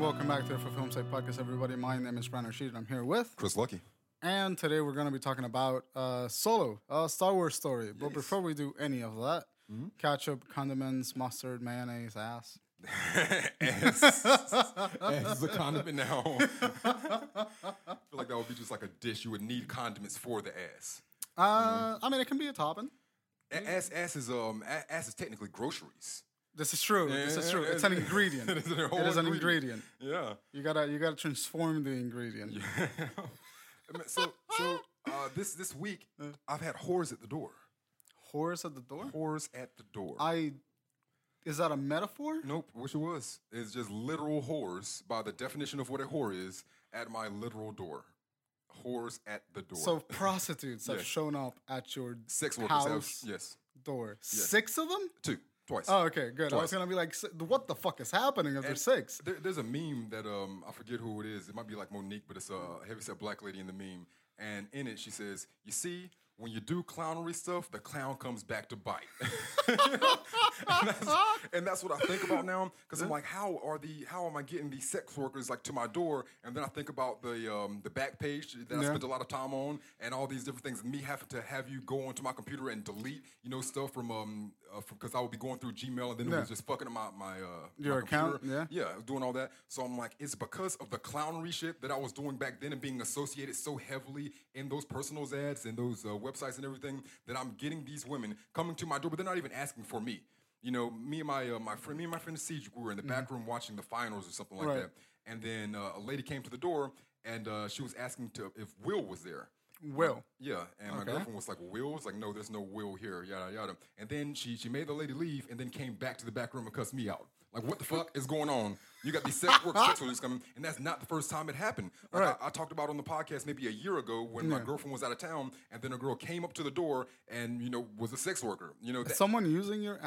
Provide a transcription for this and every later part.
welcome back to the For Film Sake Podcast, everybody. My name is Brian Rashid, and I'm here with. Chris Lucky. And today we're going to be talking about uh, Solo, a Star Wars story. But before we do any of that, ketchup, condiments, mustard, mayonnaise, ass. Ass. Ass is a condiment now. I feel like that would be just like a dish. You would need condiments for the ass. Uh, I mean, it can be a topping. A- Ass, ass is um, ass is technically groceries. This is true. this is true. yeah, It's an ingredient. It is whole it is an ingredient. ingredient. Yeah. You gotta, you gotta transform the ingredient. Mean, so, so uh, this this week, I've had whores at the door. Horse at the door. Whores at the door. I. Is that a metaphor? Nope, wish it was. It's just literal whores by the definition of what a whore is at my literal door. Whores at the door. So prostitutes have shown up at your sex workers house have yes door. Six of them? two twice. Oh, okay, good. I was gonna be like, what the fuck is happening if there's six? There, there's a meme that um I forget who it is. It might be like Monique, but it's a heavyset black lady in the meme. And in it, she says, "You see, when you do clownery stuff, the clown comes back to bite." and, that's, and that's what I think about now because I'm like, how are the how am I getting these sex workers like to my door? And then I think about the um the Backpage that I Yeah. spent a lot of time on, and all these different things. And me having to have you go onto my computer and delete, you know, stuff from um because I would be going through Gmail and then it Yeah. was just fucking up my my uh Your my account, computer. yeah. Yeah, I was doing all that. So I'm like, it's because of the clownery shit that I was doing back then and being associated so heavily in those personals ads and those uh, websites and everything that I'm getting these women coming to my door, but they're not even asking for me. You know, me and my uh, my friend, me and my friend Siege, we were in the back room watching the finals or something like Mm-hmm. Right. that, and then uh, a lady came to the door and uh, she was asking to if Will was there. Will. Yeah, and my Okay. girlfriend was like, "Will?" It's like, "No, there's no Will here." Yada yada. And then she she made the lady leave, and then came back to the back room and cussed me out. Like, what the fuck is going on? You got these sex work sex workers coming, and that's not the first time it happened. Like Right. I, I talked about on the podcast maybe a year ago when my girlfriend was out of town, and then a girl came up to the door and you know was a sex worker. You know, that, Someone using your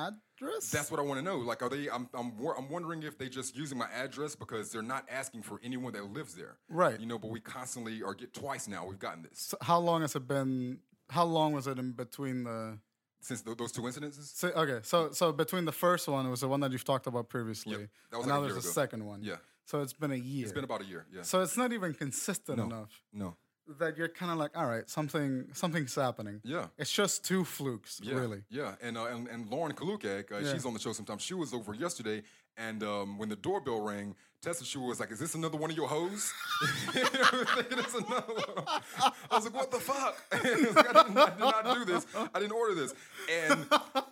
address? that's what I want to know. Like, are they? I'm I'm I'm wondering if they just using my address because they're not asking for anyone that lives there. Right. You know, but we constantly or get twice now. We've gotten this So how long has it been? How long was it in between the? since th- those two incidences. So, okay, so so between the first one, it was the one that you've talked about previously. that was and like now there's year a second one. Yeah. So it's been a year. It's been about a year. Yeah. so it's not even consistent enough No. That you're kind of like, all right, something something's happening. Yeah. It's just two flukes, Yeah. really. Yeah. And uh, and, and Lauren Kalukak, uh, Yeah. she's on the show sometimes. She was over yesterday, and um, when the doorbell rang, Tessa Shua was like, "Is this another one of your hoes?" I was thinking it's another one. I was like, "What the fuck?" I, like, I, did not, I did not do this. I didn't order this. And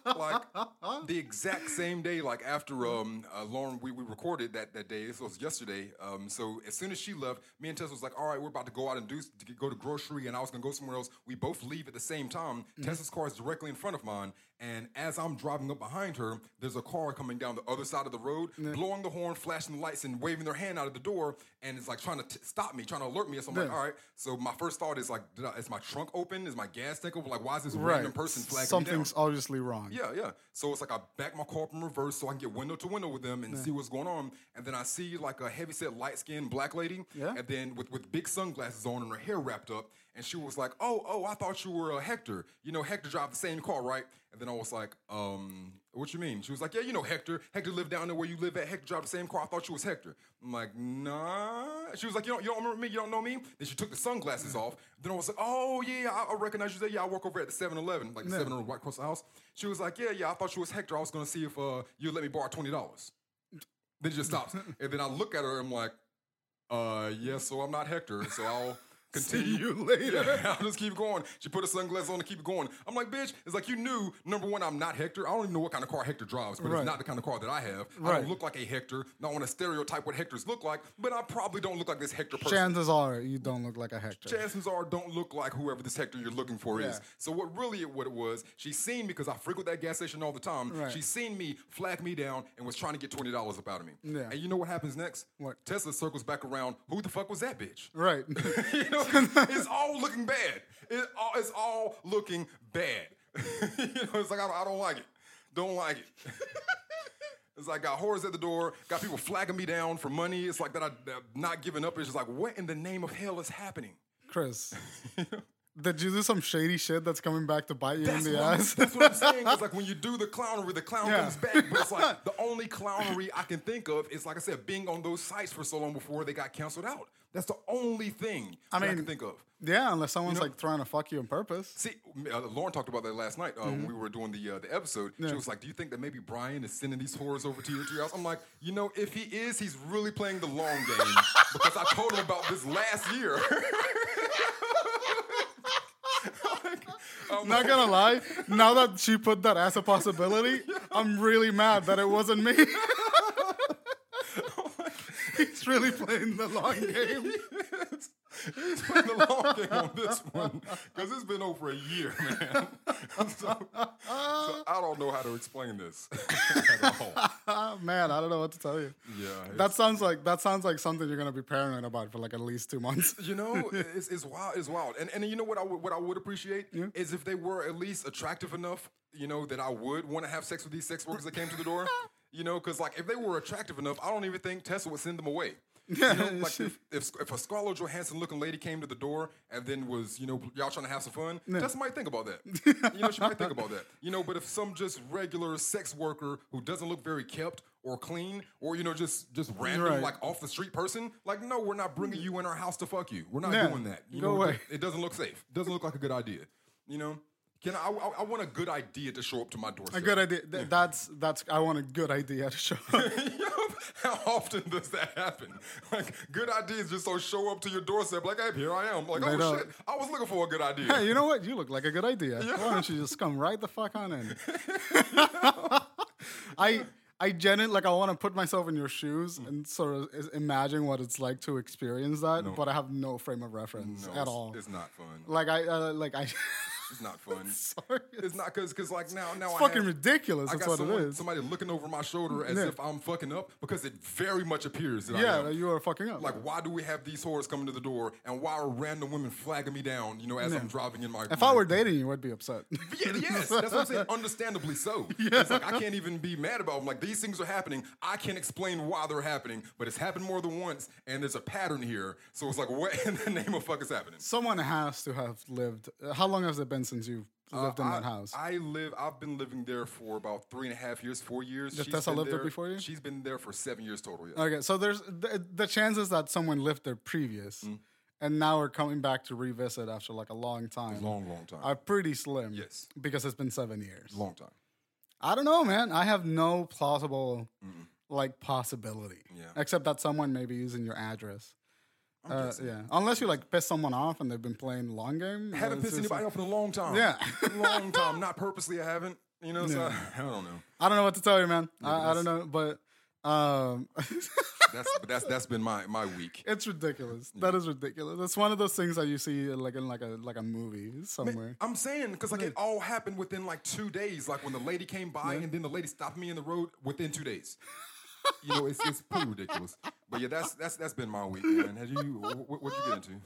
like the exact same day, like after um, uh, Lauren, we, we recorded that that day. This was yesterday. Um, so as soon as she left, me and Tessa was like, "All right, we're about to go out and do to go to grocery," and I was gonna go somewhere else. We both leave at the same time. Tessa's car is directly in front of mine, and as I'm driving up behind her, there's a car coming down the other side of the road, blowing the horn, flashing the lights, and waving their hand out of the door, and it's like trying to t- stop me, trying to alert me. So I'm like, "All right." So my first thought is like, did I, "Is my trunk open? Is my gas tank open? Like, why is this Right. random person flagging me down?" Something's obviously wrong. Yeah, yeah. So it's like I back my car up in reverse so I can get window to window with them and see what's going on. And then I see like a heavy set, light skinned black lady. Yeah. And then with, with big sunglasses on and her hair wrapped up. And she was like, Oh, oh, I thought you were uh, Hector. You know, Hector drive the same car, right? And then I was like, um, what you mean? She was like, Yeah, you know Hector. Hector lived down there where you live at. Hector drive the same car. I thought you was Hector. I'm like, nah. She was like, You don't, you don't remember me? You don't know me? Then she took the sunglasses off. Then I was like, Oh, yeah, I, I recognize you there. Yeah, I work over at the 7 Eleven, like the 7 right across the house. She was like, Yeah, yeah, I thought you was Hector. I was gonna see if uh, you'd let me borrow $20. Then it just stops. and then I look at her, I'm like, uh, yeah, so I'm not Hector, so I'll continue. you later. Yeah, I'll just keep going. She put her sunglasses on and keep going. I'm like, bitch, it's like you knew, number one, I'm not Hector. I don't even know what kind of car Hector drives, but Right. it's not the kind of car that I have. I don't look like a Hector. Not want to stereotype what Hectors look like, but I probably don't look like this Hector person. Chances are you don't look like a Hector. Chances are, don't look like whoever this Hector you're looking for Yeah. is. So what really what it was, she seen me because I frequent that gas station all the time. Right. She seen me, flag me down, and was trying to get twenty dollars up out of me. Yeah. And you know what happens next? What? Tessa circles back around. Who the fuck was that bitch? right. you know, it's all looking bad. It all, it's all looking bad. you know, it's like I don't, I don't like it. Don't like it. It's like got whores at the door, got people flagging me down for money. It's like that I, I'm not giving up. It's just like, what in the name of hell is happening? Chris, Did you do some shady shit that's coming back to bite you That's in the ass? that's what I'm saying. It's like when you do the clownery, the clown Yeah. comes back. But it's like the only clownery I can think of is, like I said, being on those sites for so long before they got canceled out. That's the only thing I that I can think of. yeah, unless someone's know- like trying to fuck you on purpose. See, uh, Lauren talked about that last night uh, Mm-hmm. when we were doing the uh, the episode. She was like, "Do you think that maybe Brian is sending these whores over to your, to your house?" I'm like, you know, if he is, he's really playing the long game because I told him about this last year. I'm Not gonna lie, now that she put that as a possibility, I'm really mad that it wasn't me. He's really playing the long game. He's playing the long game on this one because it's been over a year, man. so, so I don't know how to explain this at all. Man, I don't know what to tell you. Yeah, That sounds like that sounds like something you're gonna be paranoid about for like at least two months. You know, it's, it's wild. It's wild. And and you know what I would what I would appreciate is if they were at least attractive enough, you know, that I would want to have sex with these sex workers that came to the door. You know, because like if they were attractive enough, I don't even think Tessa would send them away. You know, like if, if if a Scarlett Johansson looking lady came to the door and then was you know y'all trying to have some fun, Tessa might think about that. you know, she might think about that. You know, but if some just regular sex worker who doesn't look very kept or clean or you know just just random Right. like off the street person, like no, we're not bringing you in our house to fuck you. We're not Yeah, doing that. You know. It, it doesn't look safe. It doesn't look like a good idea. You know, can I? I, I want a good idea to show up to my doorstep. A good idea. Th- That's that's. I want a good idea to show. up. How often does that happen? Like, good ideas just so show up to your doorstep, like, hey, here I am. Like, They oh don't. shit, I was looking for a good idea. hey, you know what? You look like a good idea. Why don't you just come right the fuck on in? I I genuinely like I want to put myself in your shoes and sort of is- imagine what it's like to experience that, but I have no frame of reference No, at it's, all. It's not fun. like I uh, like I. It's not fun. sorry, It's not because because like now now It's I fucking have, ridiculous. I That's got what someone, it is. somebody looking over my shoulder as Yeah. if I'm fucking up because it very much appears that I Yeah, you are fucking up. Like, why do we have these whores coming to the door, and why are random women flagging me down? You know, as I'm driving in my. if my- I were dating you, I'd be upset. Yeah, yes, that's what I'm saying. Understandably so. It's like I can't even be mad about them. Like these things are happening. I can't explain why they're happening, but it's happened more than once, and there's a pattern here. So it's like, what in the name of fuck is happening? Someone has to have lived. How long has it been since you've lived in Uh, I, that house? I live. I've been living there for about three and a half years, four years. She's Tessa been live there before you? She's been there for seven years total. Yeah. Okay, so there's the, the chances that someone lived there previous Mm. and now we're coming back to revisit after like a long time long, long time. are pretty slim. Yes. Because it's been seven years. long time. I don't know, man. I have no plausible like possibility. Yeah. Except that someone may be using your address. I'm Uh, yeah. Unless you like piss someone off and they've been playing long game. I haven't pissed just- anybody off in a long time. Yeah. long time. Not purposely. I haven't. You know. So Yeah. I, I don't know. I don't know what to tell you, man. I, I don't know, but um, That's but that's that's been my my week. it's ridiculous. That is ridiculous. It's one of those things that you see like in like a like a movie somewhere. I'm saying because like it all happened within like two days. Like when the lady came by and then the lady stopped me in the road within two days. you know, it's it's pretty ridiculous. But yeah, that's that's that's been my week, man. Have you what what you get into?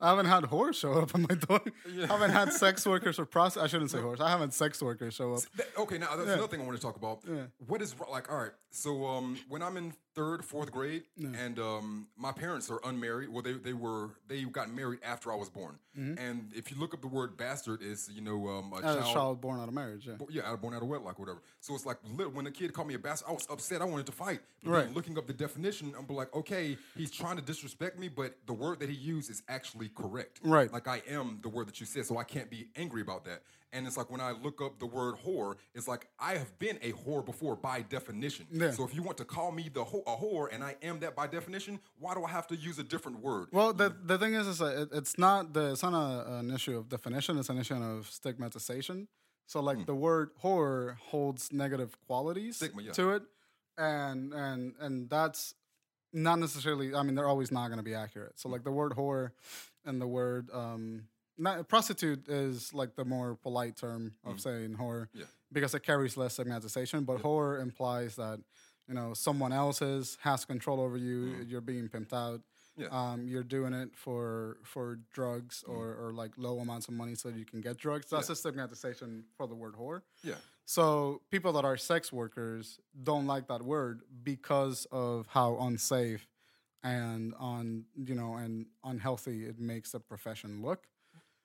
I haven't had whores show up on my door. Yeah. I haven't had sex workers or prost. I shouldn't say whores. I haven't sex workers show up. Okay, now that's another thing I want to talk about. Yeah. What is like? All right, so um, when I'm in third, fourth grade, and um, my parents are unmarried. Well, they they were they got married after I was born. And if you look up the word bastard, is you know um, a Mm-hmm. A child. child born out of marriage. Yeah. Yeah, out born out of wedlock, whatever. So it's like when the kid called me a bastard, I was upset. I wanted to fight. But Right. looking up the definition, I'm like, okay, he's trying to disrespect me, but the word that he used is actually correct. Right. Like I am the word that you said, so I can't be angry about that. And it's like when I look up the word whore, it's like I have been a whore before by definition. Yeah. So if you want to call me the whore, a whore, and I am that by definition, why do I have to use a different word? Well, the the thing is, is it, it's not the it's not a, an issue of definition. It's an issue of stigmatization. So, like the word horror holds negative qualities Hmm. Stigma, yeah. to it, and and and that's not necessarily. I mean, they're always not going to be accurate. So, like the word whore and the word um, not, prostitute is like the more polite term of saying whore. Yeah. because it carries less stigmatization. But whore implies that you know someone else is has control over you. You're being pimped out. Yeah. Um, you're doing it for for drugs or, or like low amounts of money so you can get drugs. That's a stigmatization for the word whore. yeah. So people that are sex workers don't like that word because of how unsafe and on you know and unhealthy it makes the profession look.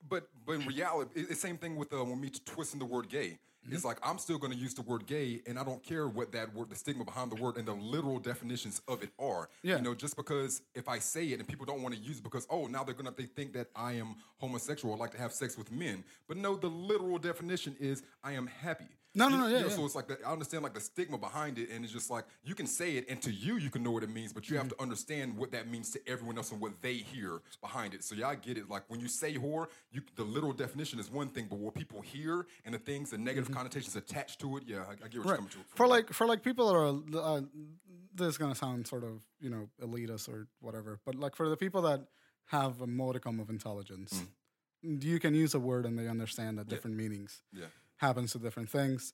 but but in reality, it's the same thing with uh, when me twisting the word gay. It's like I'm still going to use the word gay, and I don't care what that word, the stigma behind the word, and the literal definitions of it are. Yeah. You know, just because if I say it and people don't want to use it because oh now they're gonna they think that I am homosexual or like to have sex with men, but no, the literal definition is I am happy. No, no, You- no, you yeah, know, yeah. So it's like the, I understand like the stigma behind it, and it's just like you can say it, and to you you can know what it means, but you Mm-hmm. have to understand what that means to everyone else and what they hear behind it. So yeah, I get it. Like when you say whore, you the literal definition is one thing, but what people hear and the things, the negative connotations attached to it, yeah, I, I get what you're coming to. For like for like people that are uh, this is gonna sound sort of you know elitist or whatever, but like for the people that have a modicum of intelligence, you can use a word and they understand that different meanings yeah, happens to different things.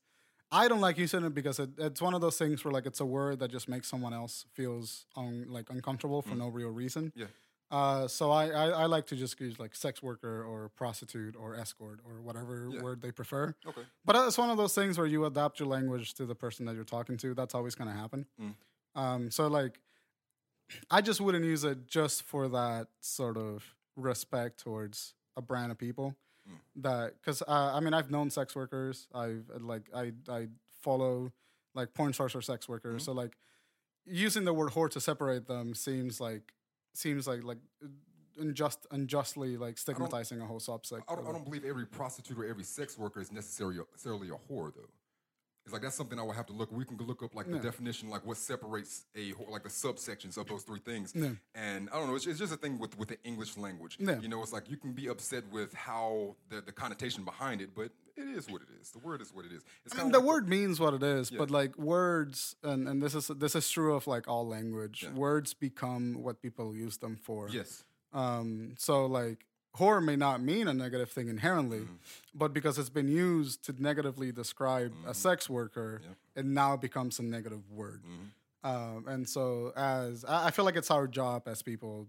I don't like using it because it, it's one of those things where like it's a word that just makes someone else feels un, like uncomfortable for no real reason. yeah, Uh, so I, I, I like to just use like sex worker or prostitute or escort or whatever Yeah. word they prefer. okay, But it's one of those things where you adapt your language to the person that you're talking to. That's always going to happen. Mm. Um, so like, I just wouldn't use it just for that sort of respect towards a brand of people. Mm. That because uh, I mean I've known sex workers. I've uh, like I I follow like porn stars or sex workers. Mm-hmm. So like using the word whore to separate them seems like seems like like unjust unjustly like stigmatizing a whole subsect. I don't, I don't believe every prostitute or every sex worker is necessarily necessarily a whore though. It's like that's something I would have to look. We can look up like the Yeah. definition, like what separates a like the subsections of those three things. Yeah. And I don't know. It's, it's just a thing with with the English language. Yeah. You know, it's like you can be upset with how the the connotation behind it, but it is what it is. The word is what it is. It's I mean, the like word means what it is, but like words, and, and this is this is true of like all language. Words become what people use them for. yes. Um. So like, horror may not mean a negative thing inherently, Mm-hmm. but because it's been used to negatively describe a sex worker, it now becomes a negative word. Mm-hmm. Um. And so as I I feel like it's our job as people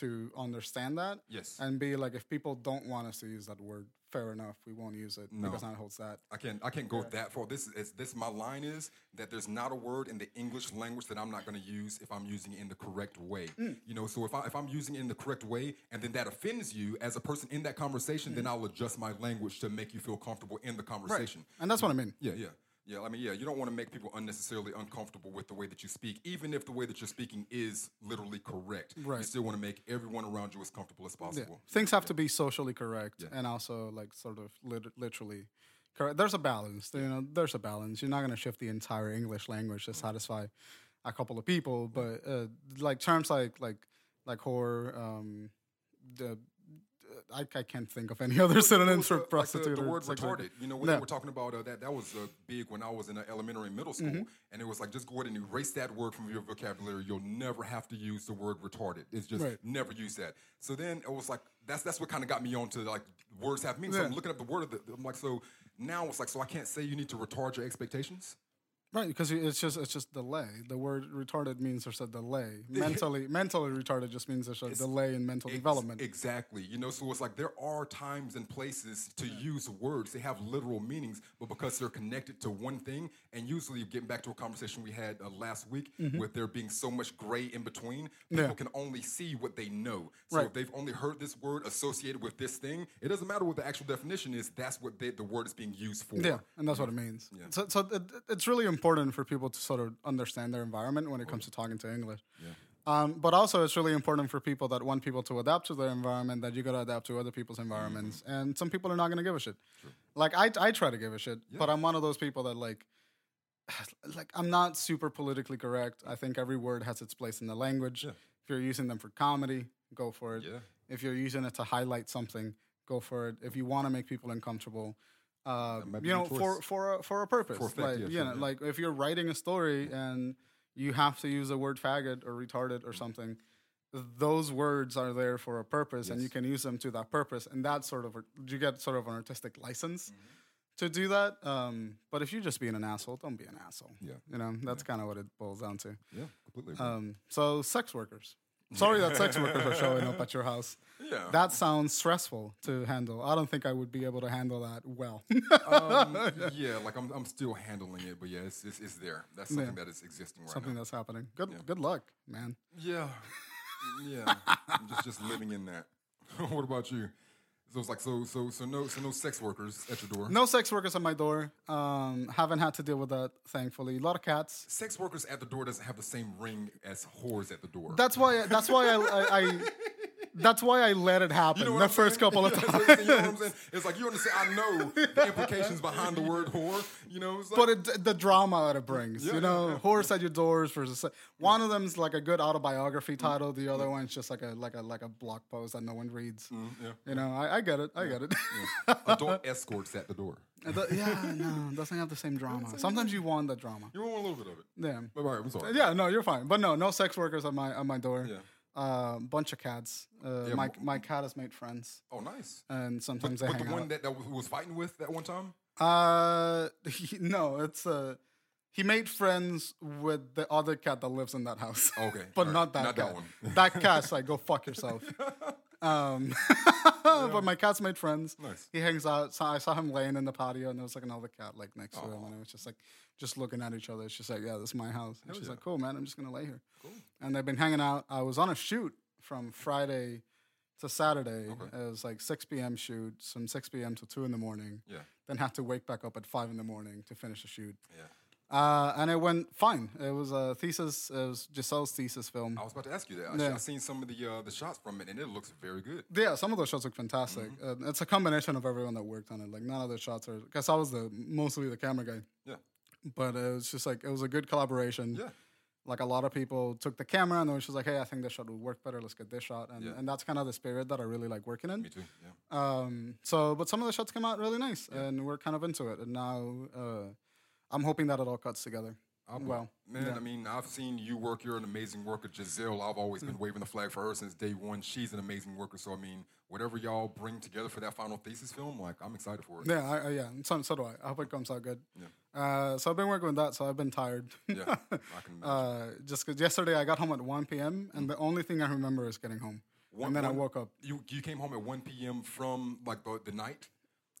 to understand that Yes. and be like, if people don't want us to use that word, fair enough, we won't use it because that holds that. I can't I can't go that far. This is this my line is that there's not a word in the English language that I'm not going to use if I'm using it in the correct way. Mm. You know, so if I if I'm using it in the correct way and then that offends you as a person in that conversation, Mm. then I'll adjust my language to make you feel comfortable in the conversation. Right. And that's what I mean. Yeah, yeah. Yeah, I mean, yeah, you don't want to make people unnecessarily uncomfortable with the way that you speak, even if the way that you're speaking is literally correct. Right. You still want to make everyone around you as comfortable as Yeah. possible. Things have to be socially correct and also like sort of lit- literally correct. There's a balance. You know, there's a balance. You're not going to shift the entire English language to satisfy a couple of people, but uh, like terms like like like horror, um, the I, I can't think of any other synonyms for the- prostitute. Like the, or word retarded. You know, when Yeah. they were talking about uh, that, that was uh, big when I was in elementary and middle school. Mm-hmm. And it was like, just go ahead and erase that word from your vocabulary. You'll never have to use the word retarded. It's just Right. never use that. So then it was like, that's that's what kind of got me onto like words have meaning. So I'm looking up the word of the, I'm like, so now it's like, so I can't say you need to retard your expectations. Right, because it's just it's just delay. The word retarded means there's a delay. Mentally mentally retarded just means there's a delay in mental development. Exactly. You know, so it's like there are times and places to use words. They have literal meanings, but because they're connected to one thing, and usually getting back to a conversation we had uh, last week with there being so much gray in between, people Mm-hmm. Yeah. can only see what they know. So Right. if they've only heard this word associated with this thing, it doesn't matter what the actual definition is. That's what they, the word is being used for. Yeah, and that's what it means. So, so it, it's really important for people to sort of understand their environment when it comes to talking to English. Um, but also, it's really important for people that want people to adapt to their environment that you got to adapt to other people's environments. And some people are not going to give a shit. Like I, I try to give a shit, but I'm one of those people that like, like I'm not super politically correct. I think every word has its place in the language. If you're using them for comedy, go for it. Yeah. If you're using it to highlight something, go for it. If you want to make people uncomfortable, uh, you know, for for a, for a purpose. For like yeah, you know, yeah. like if you're writing a story and you have to use the word faggot or retarded or Mm. something, those words are there for a purpose, and you can use them to that purpose. And that sort of you get sort of an artistic license Mm-hmm. to do that. Um, but if you're just being an asshole, don't be an asshole. Yeah. you know, that's kind of what it boils down to. Yeah, completely. Um, so sex workers. Sorry that sex workers are showing up at your house. yeah. That sounds stressful to handle. I don't think I would be able to handle that well. um, yeah, like I'm, I'm still handling it, but yeah, it's, it's, it's there. That's something that is existing right now. Something now. that's happening. Good good luck, man. Yeah, yeah. I'm just just living in that. what about you? So it's like so so so no so no sex workers at your door. No sex workers at my door. Um, haven't had to deal with that, thankfully. A lot of cats. Sex workers at the door doesn't have the same ring as whores at the door. That's why. That's why I. I, I that's why I let it happen You know the I'm first saying? couple of You know what I'm times. saying? It's like you understand. I know the implications behind the word whore. You know, it's like, But it, the drama that it brings, Yeah, you know, yeah, at your doors versus one of them's like a good autobiography title. The other one's just like a like a like a blog post that no one reads. Mm, yeah. You know, I, I get it. I get it. adult escorts at the door. Yeah, no, doesn't have the same drama. Sometimes you want the drama. You want a little bit of it. Yeah. But all right, I'm sorry. Yeah, no, you're fine. But no, no sex workers at my at my door. Yeah. Uh, bunch of cats. Uh, Yeah, my my cat has made friends, Oh, nice. and sometimes they But hang the one out. that, that was, fighting with that one time. Uh, he, no, it's uh, he made friends with the other cat that lives in that house. Okay, but right. not that Not that cat. one. that cat's like go fuck yourself. Um, but my cat's made friends. Nice. He hangs out. So I saw him laying in the patio, and there was like another cat like next to him, and it was just like just looking at each other. Just like, yeah, this is my house. And she's yeah. like, cool, man. I'm just gonna lay here. Cool. And they've been hanging out. I was on a shoot from Friday to Saturday. It was like 6 p.m. shoot, from 6 p.m. to 2 in the morning. Yeah. Then had to wake back up at 5 in the morning to finish the shoot. Yeah. Uh, and it went fine. It was a thesis. It was Giselle's thesis film. I was about to ask you that. Yeah. I've seen some of the uh, the shots from it, and it looks very good. Yeah, some of those shots look fantastic. Mm-hmm. Uh, it's a combination of everyone that worked on it. Like none of the shots are because I was the mostly the camera guy, Yeah. But it was just like it was a good collaboration. Yeah. Like a lot of people took the camera and they were just like, "Hey, I think this shot would work better. Let's get this shot." And, Yeah. and that's kind of the spirit that I really like working in. Me too. Yeah. Um, so, but some of the shots came out really nice, and we're kind of into it. And now uh, I'm hoping that it all cuts together. I will. well, man, yeah. I mean, I've seen you work. You're an amazing worker. Giselle, I've always Mm. been waving the flag for her since day one. She's an amazing worker. So, I mean, whatever y'all bring together for that final thesis film, like, I'm excited for it. Yeah, I, yeah. So, so do I. I hope it comes out good. Yeah. Uh, so I've been working with that. So I've been tired. Yeah, I can uh, just because yesterday I got home at 1 p.m. and the only thing I remember is getting home. One- and then I woke up. You you came home at 1 p.m. from like the, the night.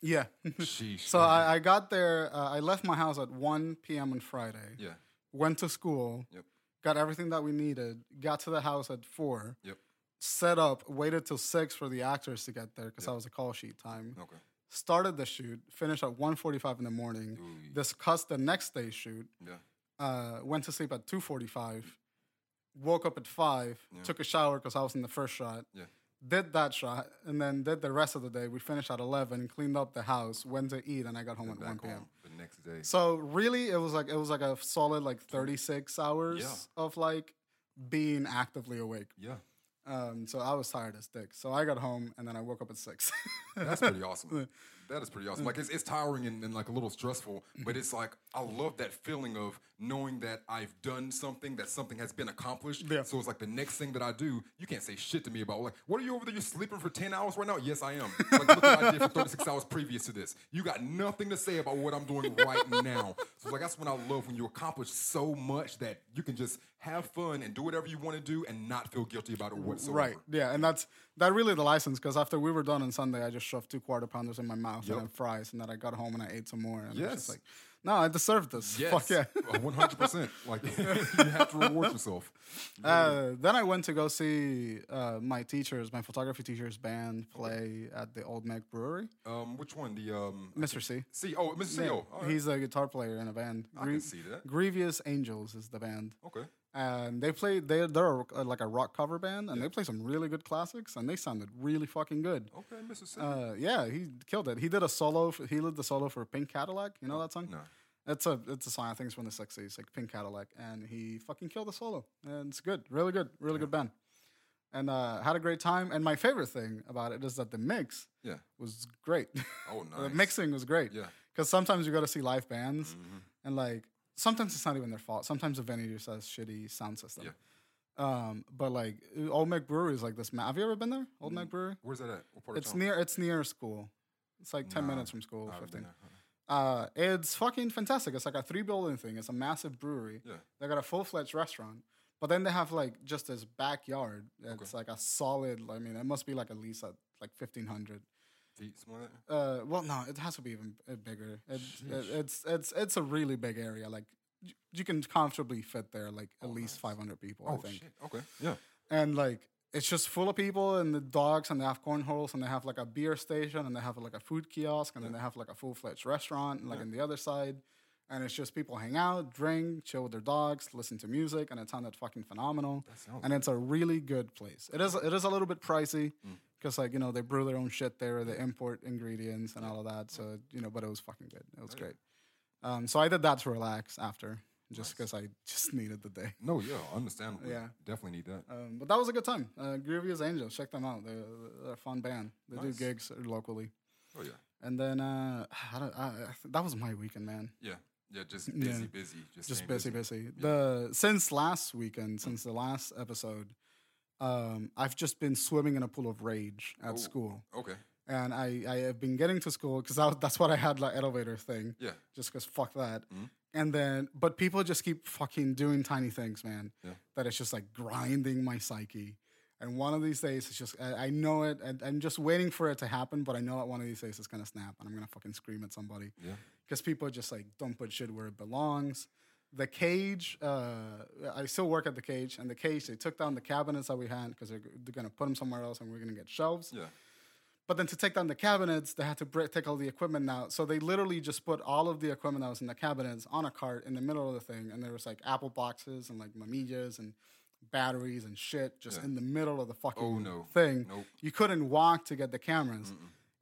Yeah. Sheesh. so I, I got there. Uh, I left my house at 1 p.m. on Friday. yeah. Went to school. Yep. Got everything that we needed. Got to the house at 4. Yep. Set up. Waited till 6 for the actors to get there because that was a call sheet time. Okay. Started the shoot. Finished at 1.45 in the morning. Discussed the next day's shoot. Yeah. uh, went to sleep at 2.45 woke up at 5 took a shower because i was in the first shot Yeah. Did that shot and then did the rest of the day we finished at 11 cleaned up the house went to eat and i got home at 1 p.m the next day. so really it was like it was like a solid like 36 hours Yeah. of like being actively awake Yeah. um, so i was tired as dick so i got home and then i woke up at 6 That's pretty awesome. That is pretty awesome. Like it's, it's tiring and, and like a little stressful, but it's like I love that feeling of knowing that I've done something, that something has been accomplished. Yeah. So it's like the next thing that I do, you can't say shit to me about like, what are you over there? You're sleeping for 10 hours right now? Yes, I am. Like look what I did for 36 hours previous to this. You got nothing to say about what I'm doing right now. So like that's when I love when you accomplish so much that you can just have fun and do whatever you want to do and not feel guilty about it whatsoever. Right. Yeah, and that's that really the license because after we were done on Sunday, I just shoved two quarter pounders in my mouth Yep. and fries, and then I got home and I ate some more. And I was Yes. just like, no, I deserve this. Yes. Fuck yeah. One hundred percent. Like you have to reward yourself. Uh, then I went to go see uh, my teachers, my photography teachers band play at the Old Mac Brewery. Um, which one? The um, Mr. C. C. Oh, Mr. C. Oh, all right. He's a guitar player in a band. I can see that. Grievous Angels is the band. Okay. And they play they they're like a rock cover band and they play some really good classics and they sounded really fucking good Okay. C. uh yeah he killed it he did a solo f he did the solo for pink cadillac you know that song no. it's a it's a song i think it's from the 60s like pink cadillac and he fucking killed the solo and it's good really good really good band and uh had a great time and my favorite thing about it is that the mix Yeah. was great Oh, no. the mixing was great Yeah. because sometimes you go to see live bands Mm-hmm. and like sometimes it's not even their fault. Sometimes the venue just has shitty sound system. Yeah. Um, but like Old Mac Brewery is like this. Ma- Have you ever been there? Old Mac Brewery. Where's that at? It's town? near. It's near school. It's like ten minutes from school. Fifteen. Uh, it's fucking fantastic. It's like a three building thing. It's a massive brewery. Yeah. They got a full fledged restaurant, but then they have like just this backyard. It's like a solid. I mean, it must be like at least at like fifteen hundred. Feet, something like that? Uh, well, no, it has to be even uh, bigger. It, it, it's it's it's a really big area. Like y- you can comfortably fit there like at least five hundred people. I Oh think. shit. Okay. Yeah. And like it's just full of people and the dogs and they have cornholes and they have like a beer station and they have like a food kiosk and then they have like a full fledged restaurant like on the other side. And it's just people hang out, drink, chill with their dogs, listen to music, and it sounded fucking phenomenal. and it's a really good place. It is it is a little bit pricey Mm. because like you know they brew their own shit there, they import ingredients and all of that. So you know, but it was fucking good. It was great. Um, so I did that to relax after, just because I just needed the day. No, yeah, understandable. Yeah. definitely need that. Um, but that was a good time. Uh, Grievous Angels, check them out. They're, they're a fun band. They Nice. do gigs locally. Oh yeah, And then uh, I don't, I, I- that was my weekend, man. yeah, yeah. Just busy, Yeah. busy, just, Just staying busy, busy. The since last weekend, since the last episode, um, I've just been swimming in a pool of rage at Oh. school. Okay, And I, I have been getting to school because that's what I had like elevator thing. yeah, Just because fuck that. Mhm. And then, but people just keep fucking doing tiny things, man. Yeah. That it's just like grinding my psyche. And one of these days, it's just, I, I know it. And I'm just waiting for it to happen, but I know that one of these days it's going to snap and I'm going to fucking scream at somebody. yeah. Because people just like don't put shit where it belongs. The cage, uh, I still work at the cage. And the cage, they took down the cabinets that we had because they're, they're going to put them somewhere else and we're going to get shelves. Yeah. But then to take down the cabinets, they had to break, take all the equipment out. So they literally just put all of the equipment that was in the cabinets on a cart in the middle of the thing. And there was like Apple boxes and like mamillas and batteries and shit just Yeah. in the middle of the fucking Oh, no. thing. Nope. You couldn't walk to get the cameras.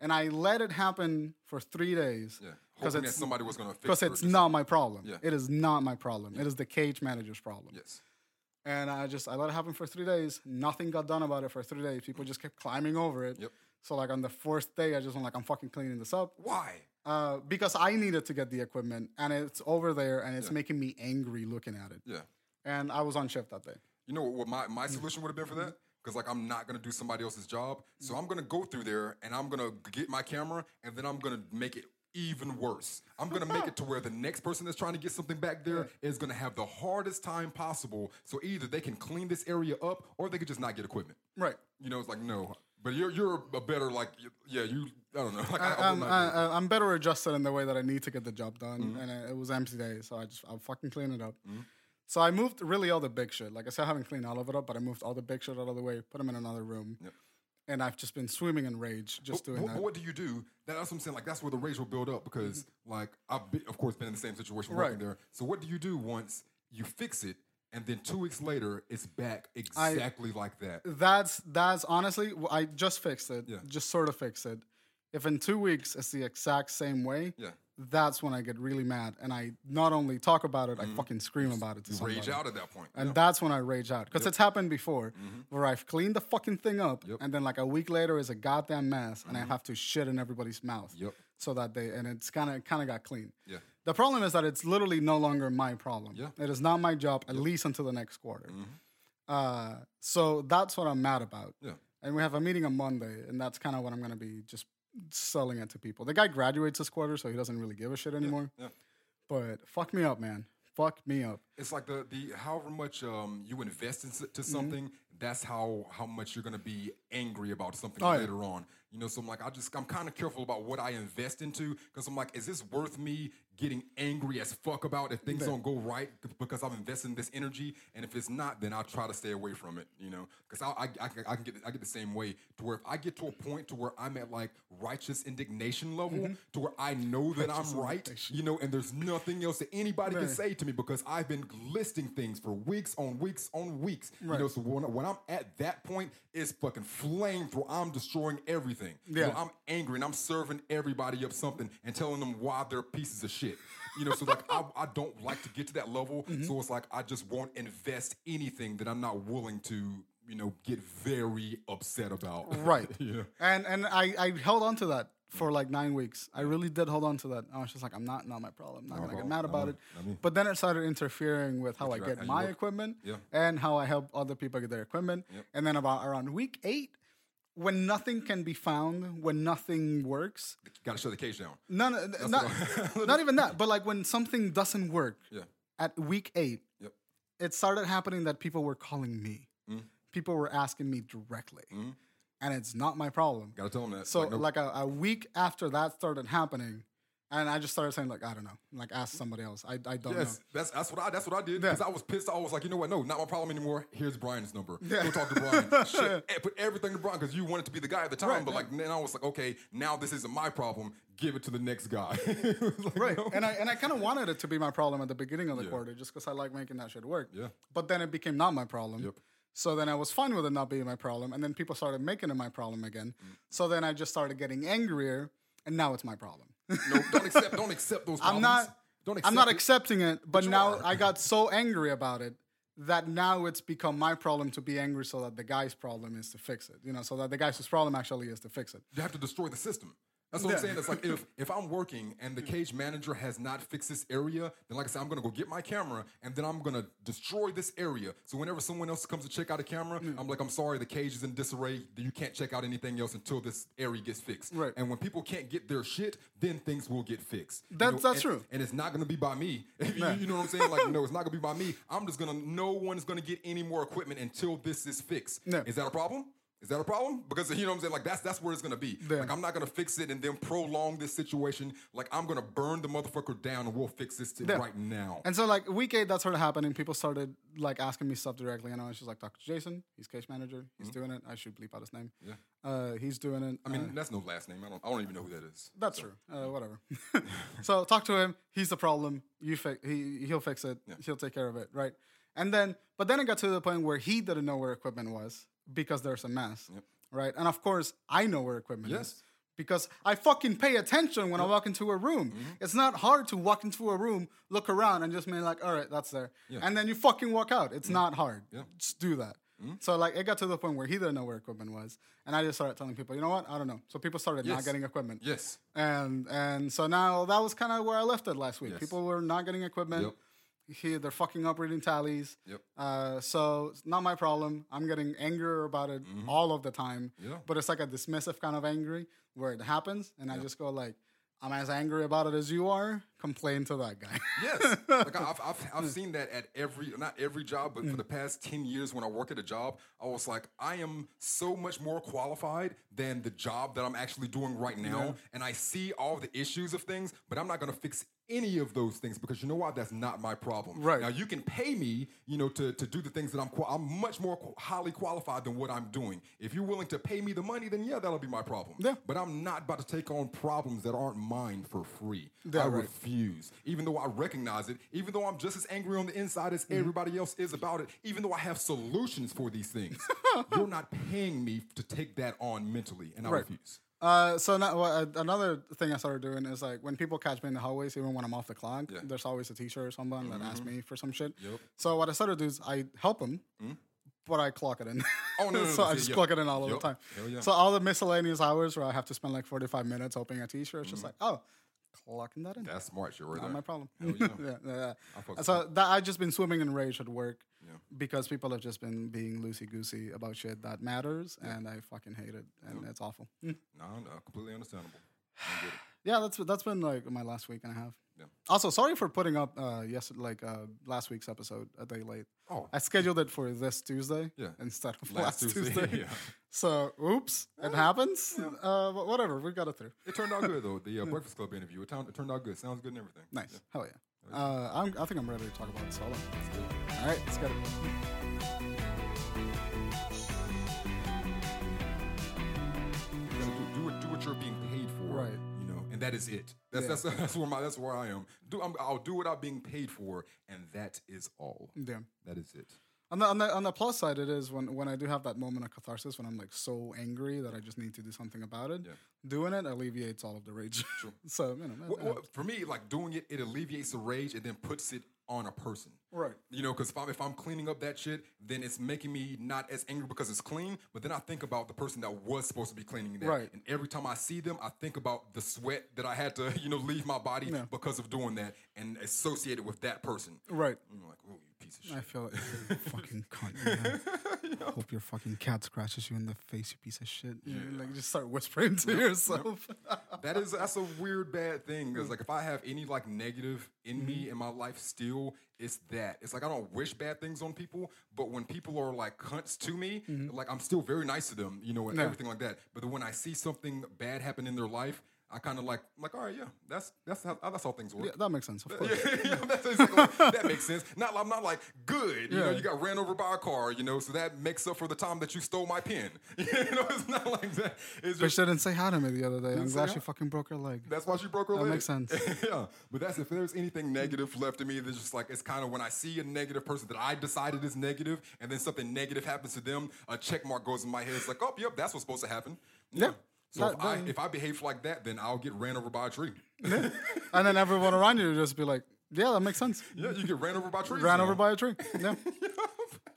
And I let it happen for three days. Yeah. Because it's, somebody was gonna fix because it's not my problem. Yeah. It is not my problem. It is the cage manager's problem. Yes. And I just I let it happen for three days. Nothing got done about it for three days. People just kept climbing over it. Yep. So like on the fourth day, I just went like I'm fucking cleaning this up Why? uh, because I needed to get the equipment and it's over there and it's making me angry looking at it. Yeah. And I was on shift that day. You know what my, my Mm. solution would have been for that? Because like I'm not gonna do somebody else's job, so I'm gonna go through there and I'm gonna get my camera and then I'm gonna make it even worse. I'm gonna make it to where the next person that's trying to get something back there is gonna have the hardest time possible. So either they can clean this area up or they could just not get equipment. Right. You know, it's like no. But you're you're a better like yeah you I don't know like I, I will I'm, not do it. I, I'm better adjusted in the way that I need to get the job done. Mm-hmm. And it, it was empty day, so I just I'll fucking clean it up. So I moved really all the big shit. Like I said, I haven't cleaned all of it up, but I moved all the big shit out of the way, put them in another room. Yep. And I've just been swimming in rage just But, doing but- that. but what do you do? That- That's what I'm saying. Like that's where the rage will build up because, mm-hmm. like, I've been, of course been in the same situation Right. working there. So what do you do once you fix it, and then two weeks later it's back exactly like that? That's that's honestly, I just fixed it. Yeah. Just sort of fixed it. If in two weeks it's the exact same way, Yeah. That's when I get really mad and I not only talk about it, I mm-hmm. fucking scream about it to somebody. rage out at that. And Yeah. that's when I rage out because it's happened before, mm-hmm. where I've cleaned the fucking thing up, Yep. and then like a week later is a goddamn mess, and I mm-hmm. have to shit in everybody's mouth. Yep. So that they and it's kind of kind of got clean. Yeah. The problem is that it's literally no longer my problem. Yeah. It is not my job, at least until the next quarter. Uh, so that's what I'm mad about. Yeah. And we have a meeting on Monday, and that's kind of what I'm going to be just selling it to people. The guy graduates this quarter, so he doesn't really give a shit anymore. Yeah. But fuck me up, man. Fuck me up. It's like the the however much um, you invest into Mm-hmm. That's how how much you're gonna be angry about something Oh, yeah. later on. You know, so I'm like, I just I'm kind of careful about what I invest into because I'm like, is this worth me getting angry as fuck about if things don't go right because I'm investing this energy? And if it's not, then I'll try to stay away from it. You know, because I, I I can- I can get I get the same way to where if I get to a point to where I'm at like righteous indignation level Mm-hmm. to where I know that I'm right, you know, and there's nothing else that anybody can say to me because I've been listing things for weeks on weeks on weeks. You know, so when, when I'm at that point, it's fucking flamethrower. I'm destroying everything. You know, Yeah. I'm angry and I'm serving everybody up something and telling them why they're pieces of shit. You know, so like I, I don't like to get to that level. Mm-hmm. So it's like I just won't invest anything that I'm not willing to, you know, get very upset about. Right. yeah? And and I, I held on to that for like nine weeks. I really did hold on to that. I was just like, I'm not not my problem. I'm not gonna get mad about me. it. But then it started interfering with how I your- get my equipment Yeah. and how I help other people get their equipment. Yep. And then about around week eight, when nothing can be found, when nothing works, Got to shut the cage down. none not, not even that, but like when something doesn't work Yeah. at week eight, Yep. it started happening that people were calling me. Mm. People were asking me directly. And it's not my problem. Got to tell them that. So Like, no- like a, a week after that started happening, And I just started saying like, I don't know, like ask somebody else. I, I don't Yes, that's that's what I that's what I did Yeah. because I was pissed. I was like, you know what? No, not my problem anymore. Here's Brian's number. Yeah. Go talk to Brian. Shit, eh, put everything to Brian because you wanted to be the guy at the time. Right, but yeah. like then I was like, okay, now this isn't my problem. Give it to the next guy. Like, Right. no. And I and I kind of wanted it to be my problem at the beginning of the Yeah. quarter just because I like making that shit work. Yeah. But then it became not my problem. Yep. So then I was fine with it not being my problem. And then people started making it my problem again. Mm. So then I just started getting angrier. And now it's my problem. no, don't accept don't accept those problems. I'm not. Don't accept I'm not it. accepting it. But you now are. I got so angry about it that now it's become my problem to be angry so that the guy's problem is to fix it. You know, so that the guy's problem actually is to fix it. You have to destroy the system. That's what Yeah. I'm saying. It's like if if I'm working and the cage manager has not fixed this area, then like I said, I'm gonna go get my camera and then I'm gonna destroy this area. So whenever someone else comes to check out a camera, I'm like, I'm sorry, the cage is in disarray. You can't check out anything else until this area gets fixed. Right. And when people can't get their shit, then things will get fixed. You That's- that's and- true. And it's not gonna be by me. you, you know what I'm saying? Like, no, it's not gonna be by me. I'm just gonna. No one's gonna get any more equipment until this is fixed. Is that a problem? Is that a problem? Because you know what I'm saying? Like that's that's where it's gonna be. Yeah. Like I'm not gonna fix it and then prolong this situation. Like I'm gonna burn the motherfucker down and we'll fix this to Yeah. right now. And so like week eight, that started happening. People started like asking me stuff directly, and I was just like, "Talk to Jason. He's case manager. He's doing it. I should bleep out his name. Mm-hmm. Yeah. Uh, he's doing it. I mean, that's no last name. I don't I don't even know who that is. that's true. Uh, whatever. so talk to him. He's the problem. You fi- he he'll fix it. He'll take care of it. Right. And then, but then it got to the point where he didn't know where equipment was because there's a mess. Right. And of course, I know where equipment Yes. is. Because I fucking pay attention when I walk into a room. Mm-hmm. It's not hard to walk into a room, look around, and just be like, all right, that's there. And then you fucking walk out. It's not hard. Yeah. Just do that. So like it got to the point where he didn't know where equipment was. And I just started telling people, you know what? I don't know. So people started not getting equipment. Yes. And and so now that was kind of where I left it last week. Yes. People were not getting equipment. Yep. He, they're fucking up reading tallies. Yep. Uh, so it's not my problem. I'm getting angrier about it all of the time. Mm-hmm. Yeah. But it's like a dismissive kind of angry where it happens, and I just go like, I'm as angry about it as you are. Complain to that guy. Yes, like I've, I've, I've seen that at every not every job, but for the past ten years when I work at a job, I was like, I am so much more qualified than the job that I'm actually doing right now, and I see all the issues of things, but I'm not gonna fix any of those things because you know what? That's not my problem. Right. now, you can pay me, you know, to, to do the things that I'm I'm much more highly qualified than what I'm doing. If you're willing to pay me the money, then yeah, that'll be my problem. Yeah. But I'm not about to take on problems that aren't mine for free. Yeah, I right. refuse. Even though I recognize it, even though I'm just as angry on the inside as Mm-hmm. everybody else is about it, even though I have solutions for these things, you're not paying me to take that on mentally, and I Right. refuse. Uh, so now, well, uh, another thing I started doing is like when people catch me in the hallways, even when I'm off the clock, Yeah. Mm-hmm. there's always a teacher or someone that asks me for some shit. Yep. So what I started to do is I help them, but I clock it in. Oh, no, no, no so no, I just yeah. clock it in all Yep. the time. Yeah. So all the miscellaneous hours where I have to spend like 45 minutes helping a t-shirt, it's Mm-hmm. just like, oh, clocking that in. That's smart right Not there. my problem. Yeah. yeah, yeah, yeah. fuck with So that I've just been swimming in rage at work because people have just been being loosey goosey about shit that matters, and I fucking hate it, and it's awful. No, no, completely understandable. I get it. Yeah, that's that's been like my last week and a half. Yeah. Also, sorry for putting up uh yes like uh last week's episode a day late. Oh. I scheduled it for this Tuesday Yeah. instead of Last last, Tuesday, Tuesday. yeah. So, oops, it happens. Uh, whatever, we got it through. It turned out good though. The uh, Breakfast Club interview. It, turned- it turned out good. Sounds good and everything. Nice, hell yeah. Uh, I'm, I think I'm ready to talk about it solo. All right, let's get it. You're being paid for. Right. You know, and that is it. That's Yeah. that's that's where my that's where I am. Do I'm, I'll do what I'm being paid for, and that is all. Yeah. That is it. On the, on the on the plus side, it is when when I do have that moment of catharsis when I'm like so angry that I just need to do something about it. Yeah. Doing it alleviates all of the rage. so you know, Well, well, for me, like doing it, it alleviates the rage and then puts it on a person. Right. You know, because if I'm, if I'm cleaning up that shit, then it's making me not as angry because it's clean. But then I think about the person that was supposed to be cleaning that. Right. And every time I see them, I think about the sweat that I had to, you know, leave my body Yeah. because of doing that and associated with that person. right. I'm like, oh, you piece of shit. I feel. You fucking cunt. man. Hope your fucking cat scratches you in the face, you piece of shit. You know, like just start whispering to yourself. that is that's a weird bad thing because like if I have any like negative in Mm-hmm. me in my life still it's that it's like I don't wish bad things on people but when people are like cunts to me like I'm still very nice to them you know and Mm-hmm. Yeah. everything like that but when I see something bad happen in their life I kind of like like all right, yeah, that's that's how that's how things work. Yeah, that makes sense. Of course. Yeah, you know, that's exactly, that makes sense. Not, I'm not like good. You know, Yeah. you got ran over by a car. You know, so that makes up for the time that you stole my pen. You know, it's not like that. It's But she didn't say hi to me the other day. I'm glad she fucking broke her leg. that's why she broke her That leg. That makes sense. yeah, but that's if there's anything negative left in me. There's just like it's kind of when I see a negative person that I decided is negative, and then something negative happens to them, a check mark goes in my head. It's like, oh, yep, that's what's supposed to happen. Yeah. So That- if, I, if I behave like that, then I'll get ran over by a tree. And then everyone around you will just be like, yeah, that makes sense. yeah, you get ran over by trees. Ran now. over by a tree. Yeah.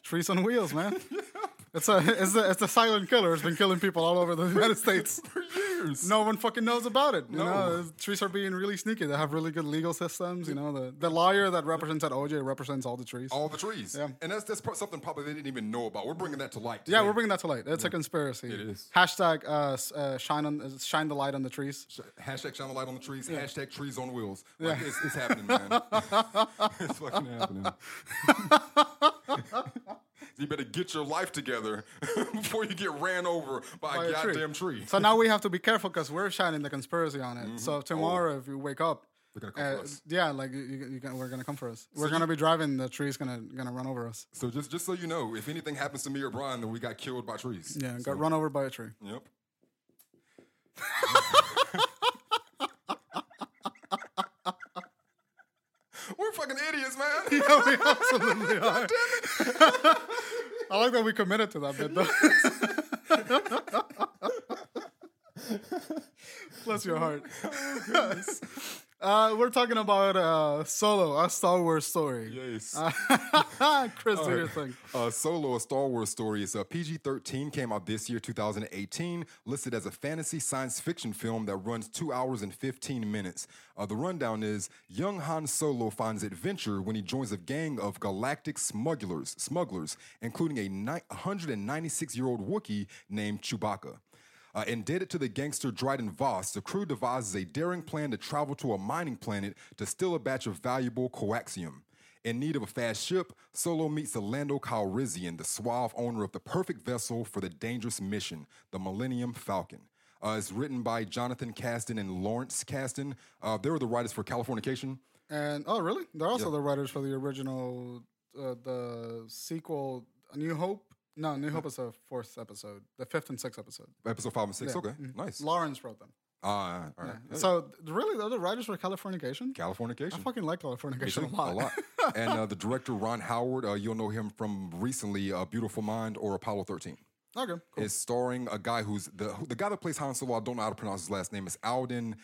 Trees on wheels, man. It's a it's a it's a silent killer. It's been killing people all over the United States. Years. No one fucking knows about it. You No. know, trees are being really sneaky. They have really good legal systems. You know, the, the lawyer that represents that OJ represents all the trees. all the trees. Yeah. And that's that's something probably they didn't even know about. We're bringing that to light. yeah, we're bringing that to light. It's a conspiracy. It is. Hashtag uh, uh, shine on uh, shine the light on the trees. Sh- Hashtag shine the light on the trees. Hashtag trees on wheels. Like, it's, it's happening, man. it's fucking happening. you better get your life together before you get ran over by, By a a tree. goddamn tree. So now we have to be careful because we're shining the conspiracy on it. So tomorrow, if you wake up, They're gonna come for uh, us. yeah, like you, you, you we're gonna come for us. We're you- gonna be driving. The tree's gonna gonna run over us. So just just so you know, if anything happens to me or Brian, then we got killed by trees. Yeah, So, got run over by a tree. Yep. We're fucking idiots, man. Yeah, we absolutely are. I like that we committed to that bit, though. Bless your heart. Oh, uh, we're talking about uh, Solo, a Star Wars story. Yes. Chris, do your thing. Uh, Solo, a Star Wars story, is a PG 13, came out this year, 2018, listed as a fantasy science fiction film that runs two hours and 15 minutes. Uh, the rundown is young Han Solo finds adventure when he joins a gang of galactic smugglers, smugglers including a 196 year old Wookiee named Chewbacca. Uh, indebted to the gangster Dryden Voss, the crew devises a daring plan to travel to a mining planet to steal a batch of valuable coaxium. In need of a fast ship, Solo meets the Lando Calrissian, the suave owner of the perfect vessel for the dangerous mission, the Millennium Falcon. Uh, it's written by Jonathan Kasdan and Lawrence Kasdan. Uh, they were the writers for Californication. And oh, really? They're also the writers for the original, uh, the sequel, A New Hope. No, New Hope is the fourth episode, the fifth and sixth episode. Episode five and six. Okay, nice. Lawrence wrote them. Uh, all right. Hey, So really, the writers were Californication. Californication. I fucking like Californication a lot. a lot. and uh, the director Ron Howard, uh, you'll know him from recently uh, Beautiful Mind or Apollo 13. okay, cool. Is starring a guy who's the the guy that plays Han Solo. I don't know how to pronounce his last name. Is Alden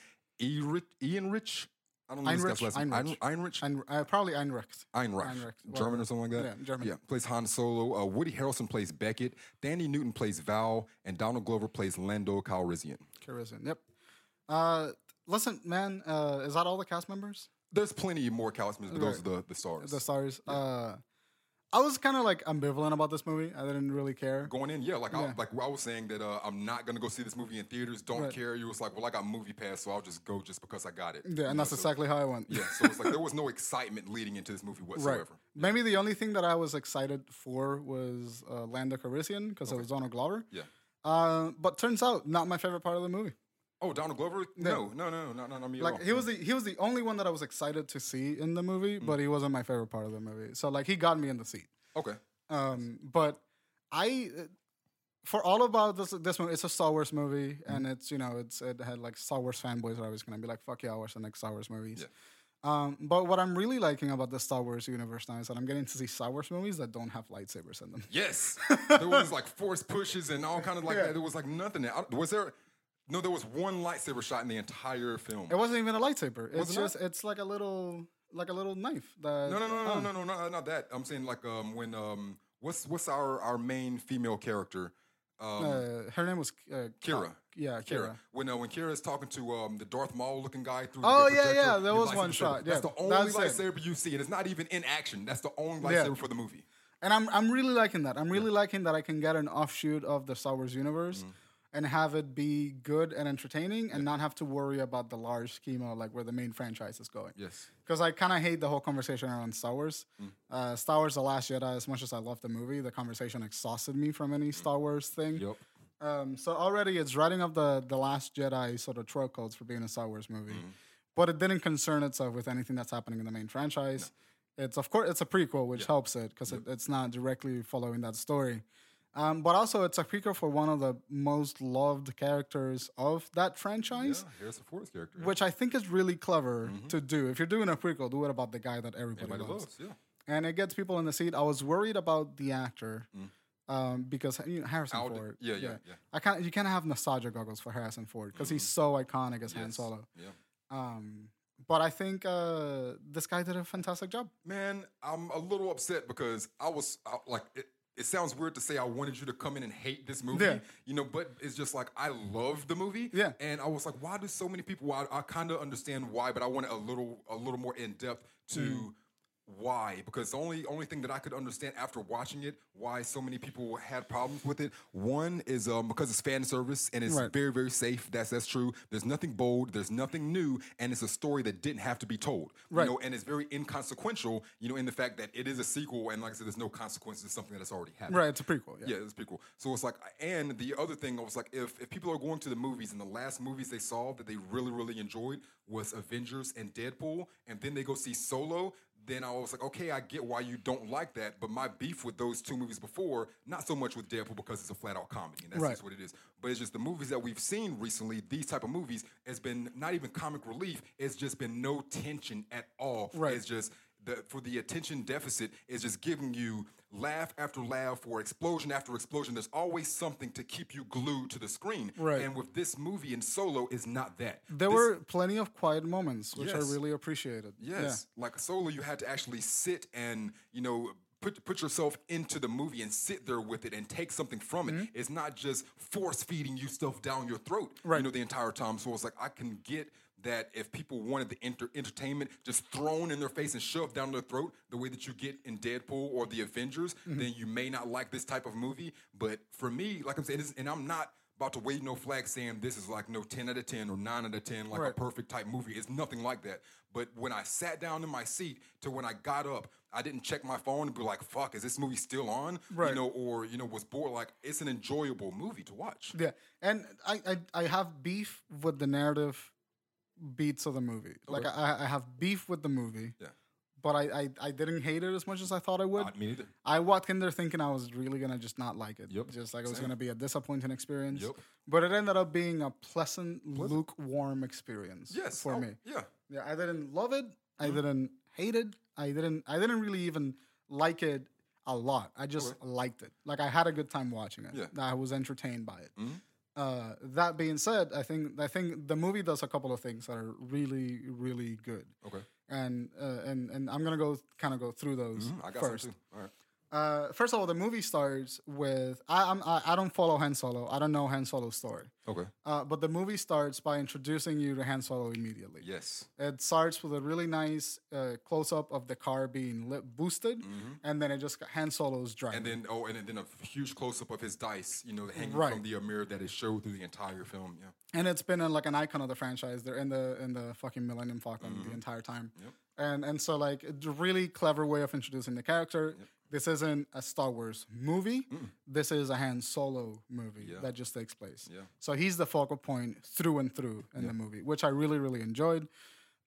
Ehrenreich. I don't know this guy's last name. Heinrich. Ein- uh, probably Einrecht. Heinrich, Heinrich, German or something like that. Yeah, German. Yeah, plays Han Solo. Uh, Woody Harrelson plays Beckett. Thandie Newton plays Val, and Donald Glover plays Lando Calrissian. Caribbean. Yep. Uh, listen, man, uh, is that all the cast members? There's plenty more cast members, but those are the, the stars. The stars. Uh, I was kind of like ambivalent about this movie. I didn't really care. going in, yeah, like I, Yeah. like I was saying that uh, I'm not gonna go see this movie in theaters. Don't Right. care. You was like, well, I got MoviePass, so I'll just go just because I got it. Yeah, You and know, that's so- exactly how I went. Yeah, so it's like there was no excitement leading into this movie Right. whatsoever. Maybe the only thing that I was excited for was uh, Lando Calrissian because it was Donald Glover. Yeah. Uh, but turns out not my favorite part of the movie. Oh, Donald Glover? No, no, no, no, no, not me at Like he was the he was the only one that I was excited to see in the movie, Mm. but he wasn't my favorite part of the movie. So like he got me in the seat. okay. Um, but I, for all about this this movie, it's a Star Wars movie, Mm-hmm. and it's you know it's it had like Star Wars fanboys are always gonna be like, "Fuck yeah, I'll watch the next Star Wars movies." Yeah. Um, but what I'm really liking about the Star Wars universe now is that I'm getting to see Star Wars movies that don't have lightsabers in them. Yes, there was like force pushes and all kind of like Yeah. There was like nothing. I- Was there? No, there was one lightsaber shot in the entire film. It wasn't even a lightsaber. It's just it's like a little like a little knife. That, No, no, no, no, oh. no, no, no, not that. I'm saying like um when um what's what's our our main female character? Um, Uh, her name was uh, Kira. Yeah, Kira. Kira. When uh, when Kira is talking to um the Darth Maul looking guy through Oh, the yeah, yeah, there the was one shot, That's the only that's it. lightsaber you see, and it's not even in action. That's the only Yeah. lightsaber for the movie. And I'm I'm really liking that. I'm really liking that I can get an offshoot of the Star Wars universe Mm. And have it be good and entertaining and not have to worry about the large schema like where the main franchise is going. Yes. Because I kind of hate the whole conversation around Star Wars. Mm. Uh, Star Wars: The Last Jedi. As much as I love the movie, the conversation exhausted me from any Star Wars thing. Yep. Um, so already it's writing up the the Last Jedi sort of trope codes for being a Star Wars movie, Mm-hmm. but it didn't concern itself with anything that's happening in the main franchise. It's of course it's a prequel, which helps it because it, it's not directly following that story. Um, but also, it's a prequel for one of the most loved characters of that franchise, Yeah, Harrison Ford's character. which I think is really clever to do. If you're doing a prequel, do it about the guy that everybody, Everybody loves loves. Yeah. and it gets people in the seat. I was worried about the actor um, because you know, Harrison Ford. yeah, yeah, yeah. I can't. You can't have nostalgia goggles for Harrison Ford because he's so iconic as Han Solo. Yeah. Um, but I think uh, this guy did a fantastic job. Man, I'm a little upset because I was I, like, it, it sounds weird to say I wanted you to come in and hate this movie, Yeah. you know, but it's just like I love the movie, Yeah. And I was like, why do so many people? Well, I, I kind of understand why, but I want a little, a little more in depth to. Mm. Why? Because the only only thing that I could understand after watching it, why so many people had problems with it. One is um, because it's fan service and it's Right. very very safe. That's that's true. There's nothing bold. There's nothing new, and it's a story that didn't have to be told. Right. You know, and it's very inconsequential. You know, in the fact that it is a sequel, and like I said, there's no consequences. It's something that's already happened. Right, it's a prequel. Yeah. Yeah, it's pretty cool. So it's like, and the other thing, I was like, if, if people are going to the movies and the last movies they saw that they really, really enjoyed was Avengers and Deadpool, and then they go see Solo, then I was like, okay, I get why you don't like that. But my beef with those two movies before, not so much with Deadpool because it's a flat out comedy, and that's Right. just what it is. But it's just the movies that we've seen recently, these type of movies, has been not even comic relief, it's just been no tension at all. Right. It's just the for the attention deficit is just giving you laugh after laugh or explosion after explosion. There's always something to keep you glued to the screen. Right. And with this movie in Solo is not that. There This- were plenty of quiet moments, which Yes. I really appreciated. Yes, like Solo, you had to actually sit and you know put put yourself into the movie and sit there with it and take something from it. It's not just force feeding you stuff down your throat, Mm-hmm. Right. you know, the entire time. So it's like I can get that if people wanted the enter- entertainment just thrown in their face and shoved down their throat, the way that you get in Deadpool or the Avengers, Mm-hmm. then you may not like this type of movie. But for me, like I'm saying, and I'm not. About to wave no flag saying this is like no 10 out of 10 or 9 out of 10, like a perfect type movie. It's nothing like that. But when I sat down in my seat to when I got up, I didn't check my phone and be like, fuck, is this movie still on? Right. You know, or, you know, was bored. Like, it's an enjoyable movie to watch. Yeah, and I, I I have beef with the narrative beats of the movie. Like I, I have beef with the movie. Yeah. But I, I, I didn't hate it as much as I thought I would. Uh, me neither. I walked in there thinking I was really gonna just not like it. Yep. Just like it was Same. gonna be a disappointing experience. Yep. But it ended up being a pleasant, lukewarm experience. Yes. For oh, me. Yeah. Yeah, I didn't love it. I Mm-hmm. didn't hate it. I didn't. I didn't really even like it a lot. I just liked it. Like I had a good time watching it. Yeah. I was entertained by it. Mhm. Uh, that being said, I think I think the movie does a couple of things that are really, really good. Okay. And uh, and and I'm gonna go kind of go through those Mhm, I got first. All right. Uh, first of all, the movie starts with I, I'm, I I don't follow Han Solo. I don't know Han Solo's story. Okay. Uh, but the movie starts by introducing you to Han Solo immediately. Yes. It starts with a really nice uh, close up of the car being lit, boosted, and then it just Han Solo's driving. Mm-hmm. And then, oh, and then a huge close up of his dice, you know, hanging Right. from the mirror that is showed through the entire film. Yeah. and it's been uh, like an icon of the franchise. They're in the in the fucking Millennium Falcon Mm-hmm. the entire time, Yep and and so like a really clever way of introducing the character. This isn't a Star Wars movie. This is a Han Solo movie Yeah. that just takes place. Yeah. So he's the focal point through and through in the movie, which I really really enjoyed.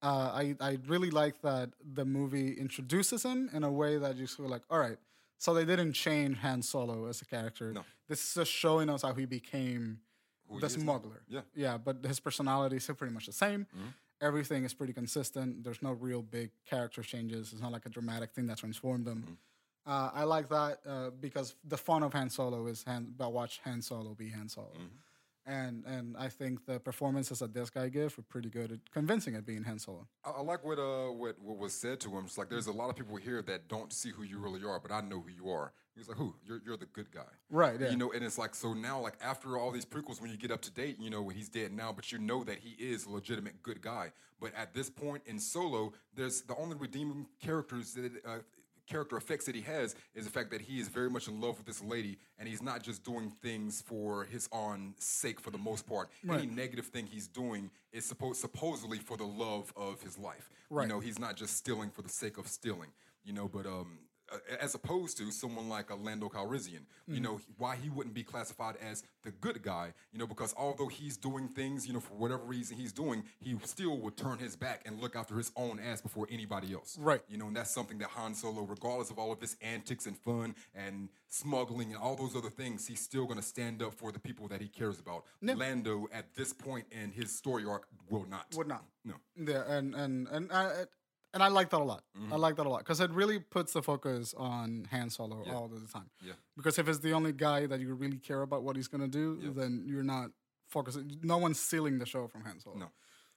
Uh, I I really like that the movie introduces him in a way that you feel like, all right, so they didn't change Han Solo as a character. No. This is just showing us how he became Who the smuggler. Yeah. Yeah, but his personality is still pretty much the same. Everything is pretty consistent. There's no real big character changes. It's not like a dramatic thing that transformed them. Uh, I like that uh, because the fun of Han Solo is Han, about watch Han Solo be Han Solo. And and I think the performances that this guy gave were pretty good at convincing it being Han Solo. I, I like what uh what, what was said to him. It's like there's a lot of people here that don't see who you really are, but I know who you are. He was like, "Who? You're you're the good guy." Right, yeah. You know, and it's like so now, like after all these prequels, when you get up to date, you know, when he's dead now, but you know that he is a legitimate good guy. But at this point in Solo, there's the only redeeming characters that uh, character effects that he has is the fact that he is very much in love with this lady, and he's not just doing things for his own sake for the most part. Any negative thing he's doing is supposed supposedly for the love of his life. Right. You know, he's not just stealing for the sake of stealing. You know, but um, as opposed to someone like a Lando Calrissian. You mm-hmm. know why he wouldn't be classified as the good guy. You know because although he's doing things, you know for whatever reason he's doing, he still would turn his back and look after his own ass before anybody else. Right. You know, and that's something that Han Solo, regardless of all of his antics and fun and smuggling and all those other things, he's still going to stand up for the people that he cares about. Lando, at this point in his story arc, will not. Would not. No. Yeah, and and and I and I like that a lot. Mm-hmm. I like that a lot because it really puts the focus on Han Solo all the time. Yeah. Because if it's the only guy that you really care about what he's gonna do, then you're not focusing. No one's stealing the show from Han Solo. No.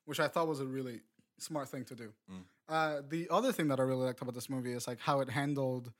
Which I thought was a really smart thing to do. Mm. Uh, the other thing that I really liked about this movie is like how it handled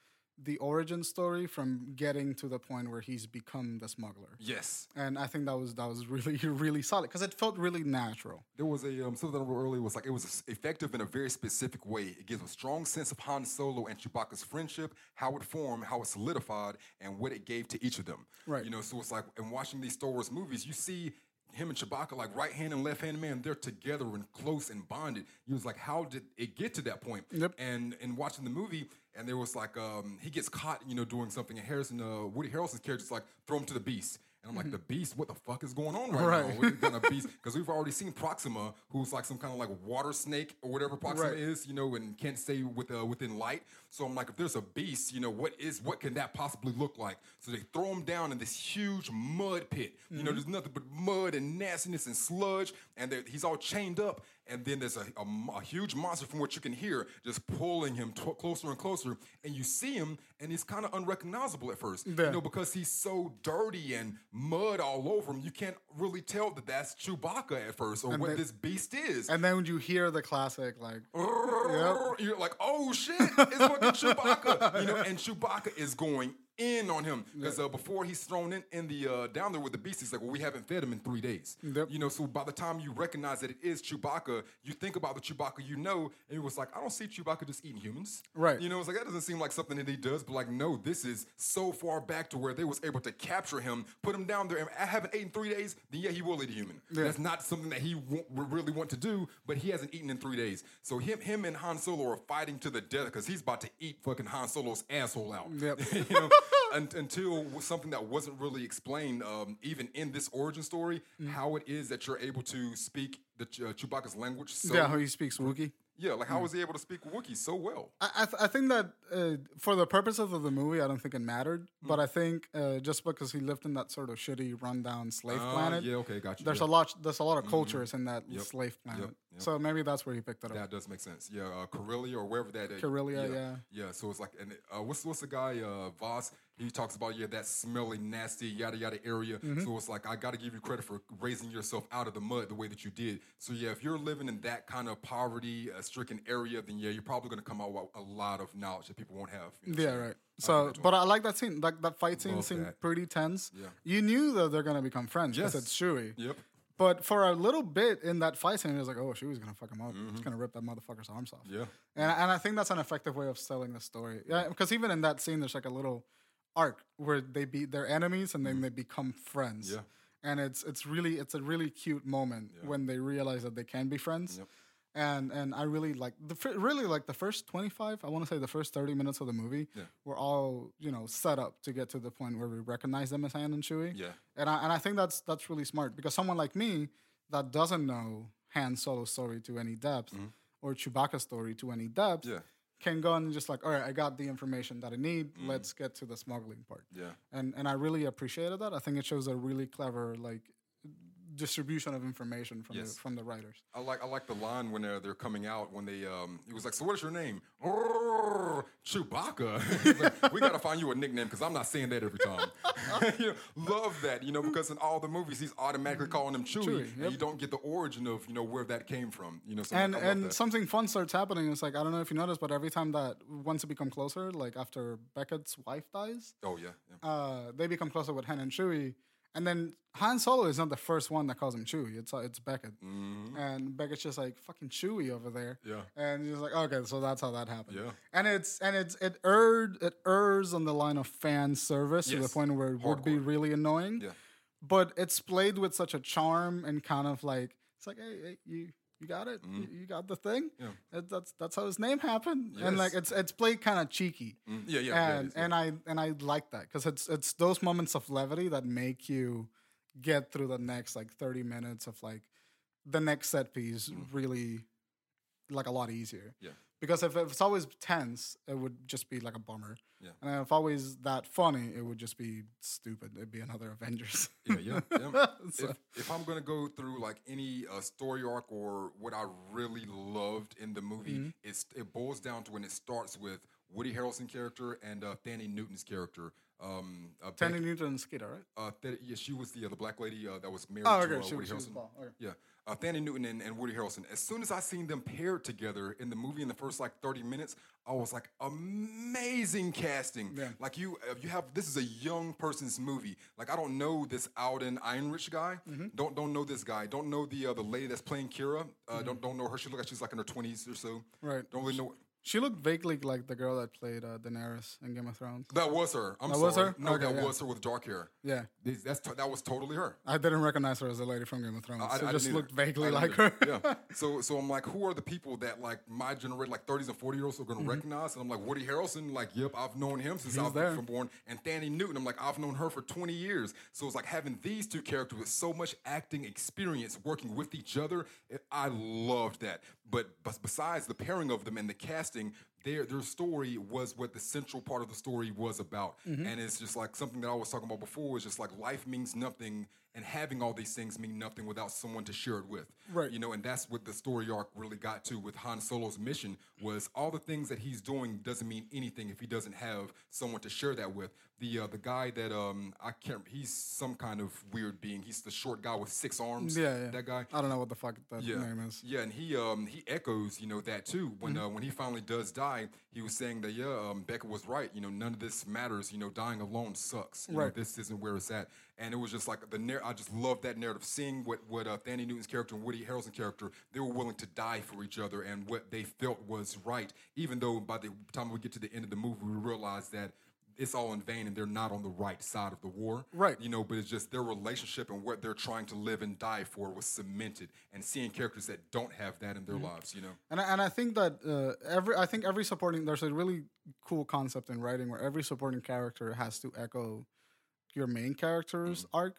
the origin story from getting to the point where he's become the smuggler. Yes. And I think that was that was really really solid because it felt really natural. There was a um, something I wrote earlier was like it was effective in a very specific way. It gives a strong sense of Han Solo and Chewbacca's friendship, how it formed, how it solidified, and what it gave to each of them. Right. You know, so it's like in watching these Star Wars movies, you see him and Chewbacca like right hand and left hand man. They're together and close and bonded. You was like, how did it get to that point? Yep. And in watching the movie, and there was like um, he gets caught, you know, doing something, and Harrison, uh, Woody Harrelson's character's like throw him to the beast. And I'm like, the beast, what the fuck is going on right, Right. now? What kind of beast? Because we've already seen Proxima, who's like some kind of like water snake or whatever Proxima Right. is, you know, and can't stay with uh, within light. So I'm like, if there's a beast, you know, what is what can that possibly look like? So they throw him down in this huge mud pit. You know, there's nothing but mud and nastiness and sludge, and he's all chained up. And then there's a, a a huge monster from what you can hear just pulling him t- closer and closer. And you see him, and he's kind of unrecognizable at first, Yeah. you know, because he's so dirty and mud all over him. You can't really tell that that's Chewbacca at first or what then- this beast is. And then when you hear the classic like You're like, oh shit, it's fucking Chewbacca. You know, and Chewbacca is going in on him because uh, before he's thrown in, in the uh, down there with the beast, he's like, well, we haven't fed him in three days. Yep. You know, so by the time you recognize that it is Chewbacca, you think about the Chewbacca you know, and it was like, I don't see Chewbacca just eating humans. Right. You know, it's like that doesn't seem like something that he does, but like, no, this is so far back to where they was able to capture him, put him down there, and I haven't eaten in three days, then yeah, he will eat a human. That's not something that he w- would really want to do, but he hasn't eaten in three days. So him, him and Han Solo are fighting to the death because he's about to eat fucking Han Solo's asshole out. Yep. you know, until something that wasn't really explained, um, even in this origin story, Mm. how it is that you're able to speak the uh, Chewbacca's language. So, yeah, how he speaks Wookiee. yeah, like how was he able to speak Wookiee so well? I I, th- I think that uh, for the purposes of the movie, I don't think it mattered. Hmm. But I think uh, just because he lived in that sort of shitty, rundown slave Ah, planet, yeah, okay, gotcha. there's yeah. a lot. There's a lot of cultures in that Yep. slave planet. yep. So maybe that's where he picked it up. That does make sense. Yeah, uh, Corellia or wherever that. Uh, Corellia, yeah. yeah. So it's like, and uh, what's what's the guy uh, Voss? He talks about yeah that smelly, nasty, yada yada area. Mm-hmm. So it's like I got to give you credit for raising yourself out of the mud the way that you did. So yeah, if you're living in that kind of poverty uh, stricken area, then yeah, you're probably going to come out with a lot of knowledge that people won't have. you know Yeah, I'm right. So, that's but I like that scene. Like that fight scene Love seemed that. pretty tense. Yeah. You knew that they're gonna become friends because Yes. it's Chewie. Yep. But for a little bit in that fight scene, it was like, oh, she was gonna fuck him up. He's gonna rip that motherfucker's arms off. Mm-hmm. Yeah. And, and I think that's an effective way of selling the story. Yeah, because even in that scene, there's like a little arc where they beat their enemies and then they become friends. Mm-hmm. Yeah. And it's it's really it's a really cute moment when they realize that they can be friends. Yep. And and I really like the really like the first 25, I want to say the first 30 minutes of the movie Yeah. were all, you know, set up to get to the point where we recognize them as Han and Chewie. Yeah. And I and I think that's that's really smart because someone like me that doesn't know Han Solo's story to any depth or Chewbacca's story to any depth Mm-hmm. Yeah. can go and just like, all right, I got the information that I need. Let's get to the smuggling part. Mm. Yeah. And and I really appreciated that. I think it shows a really clever like distribution of information from Yes. the from the writers. I like I like the line when they're, they're coming out when they um he was like so what is your name Chewbacca like, we gotta find you a nickname because I'm not saying that every time you know, love that you know because in all the movies he's automatically calling him Chewie, Chewie, and you don't get the origin of you know where that came from you know so and I and that. something fun starts happening. It's like I don't know if you noticed, but every time that once it become closer, like after Beckett's wife dies, oh yeah, yeah. uh, they become closer with Han and Chewie. And then Han Solo is not the first one that calls him Chewie. It's uh, it's Beckett, and Beckett's just like fucking Chewie over there. Mm-hmm. Yeah. and he's like, okay, so that's how that happened. Yeah. and it's and it's it erred it errs on the line of fan service to the point where it would be really annoying. Yeah. but it's played with such a charm and kind of like it's like, hey, hey you you got it. You, you got the thing. Yeah. That- that's that's how his name happened, and like it's it's played kind of cheeky, Mm, yeah, yeah, and yeah. and I and I like that because it's it's those moments of levity that make you get through the next like thirty minutes of like the next set piece really like a lot easier. Yeah. Because if, if it's always tense, it would just be like a bummer. Yeah. And if always that funny, it would just be stupid. It'd be another Avengers. Yeah, yeah, yeah. So- if, if I'm gonna go through like any uh, story arc or what I really loved in the movie, Mm-hmm. it's it boils down to when it starts with Woody Harrelson character and uh, Thandie Newton's character. Um, uh, Newton and Skeeter, right? uh, Th- yeah, she was the uh, the black lady uh, that was married Oh, to uh, She, Woody she Harrelson. Okay. Yeah, uh, Thandie Newton and, and Woody Harrelson. As soon as I seen them paired together in the movie in the first like thirty minutes, I was like, amazing casting. Yeah. Like you, uh, you have this is a young person's movie. Like I don't know this Alden Einrich guy. Mm-hmm. Don't don't know this guy. Don't know the uh, the lady that's playing Kira. Uh, Don't don't know her. She look like she's like in her twenties or so. Mm-hmm. Right. Don't really know. She looked vaguely like the girl that played uh, Daenerys in Game of Thrones. That was her. I'm That sorry. was her? No, Okay, that yeah. was her with dark hair. Yeah. This- That's t- that was totally her. I didn't recognize her as the lady from Game of Thrones. I, I just didn't looked either. vaguely I like didn't her. either. yeah. So so I'm like, who are the people that like my generation, like 30s and 40 year olds, are Mm-hmm. gonna recognize? And I'm like, Woody Harrelson, like, yep, I've known him since I was there. from born. And Thandie Newton, I'm like, I've known her for 20 years. So it's like having these two characters with so much acting experience working with each other. It, I loved that. But, besides the pairing of them and the casting, their their story was what the central part of the story was about. Mm-hmm. And it's just like something that I was talking about before. Is just like life means nothing, and having all these things mean nothing without someone to share it with. Right. You know, and that's what the story arc really got to with Han Solo's mission was all the things that he's doing doesn't mean anything if he doesn't have someone to share that with. The uh, the guy that um I can't he's some kind of weird being. He's the short guy with six arms. Yeah, yeah. That guy. I don't know what the fuck that Yeah, name is. yeah, and he um he echoes you know that too when Mm-hmm. uh, when he finally does die, he was saying that yeah um Becca was right you know none of this matters you know dying alone sucks you know, Right. this isn't where it's at and it was just like the narr- I just love that narrative seeing what what uh, Thandie Newton's character and Woody Harrelson's character they were willing to die for each other and what they felt was right even though by the time we get to the end of the movie we realize that. It's all in vain, and they're not on the right side of the war. Right. You know, but it's just their relationship and what they're trying to live and die for was cemented. And seeing characters that don't have that in their lives, you know. And I, and I think that uh, every I think every supporting there's a really cool concept in writing where every supporting character has to echo your main character's Mm-hmm. arc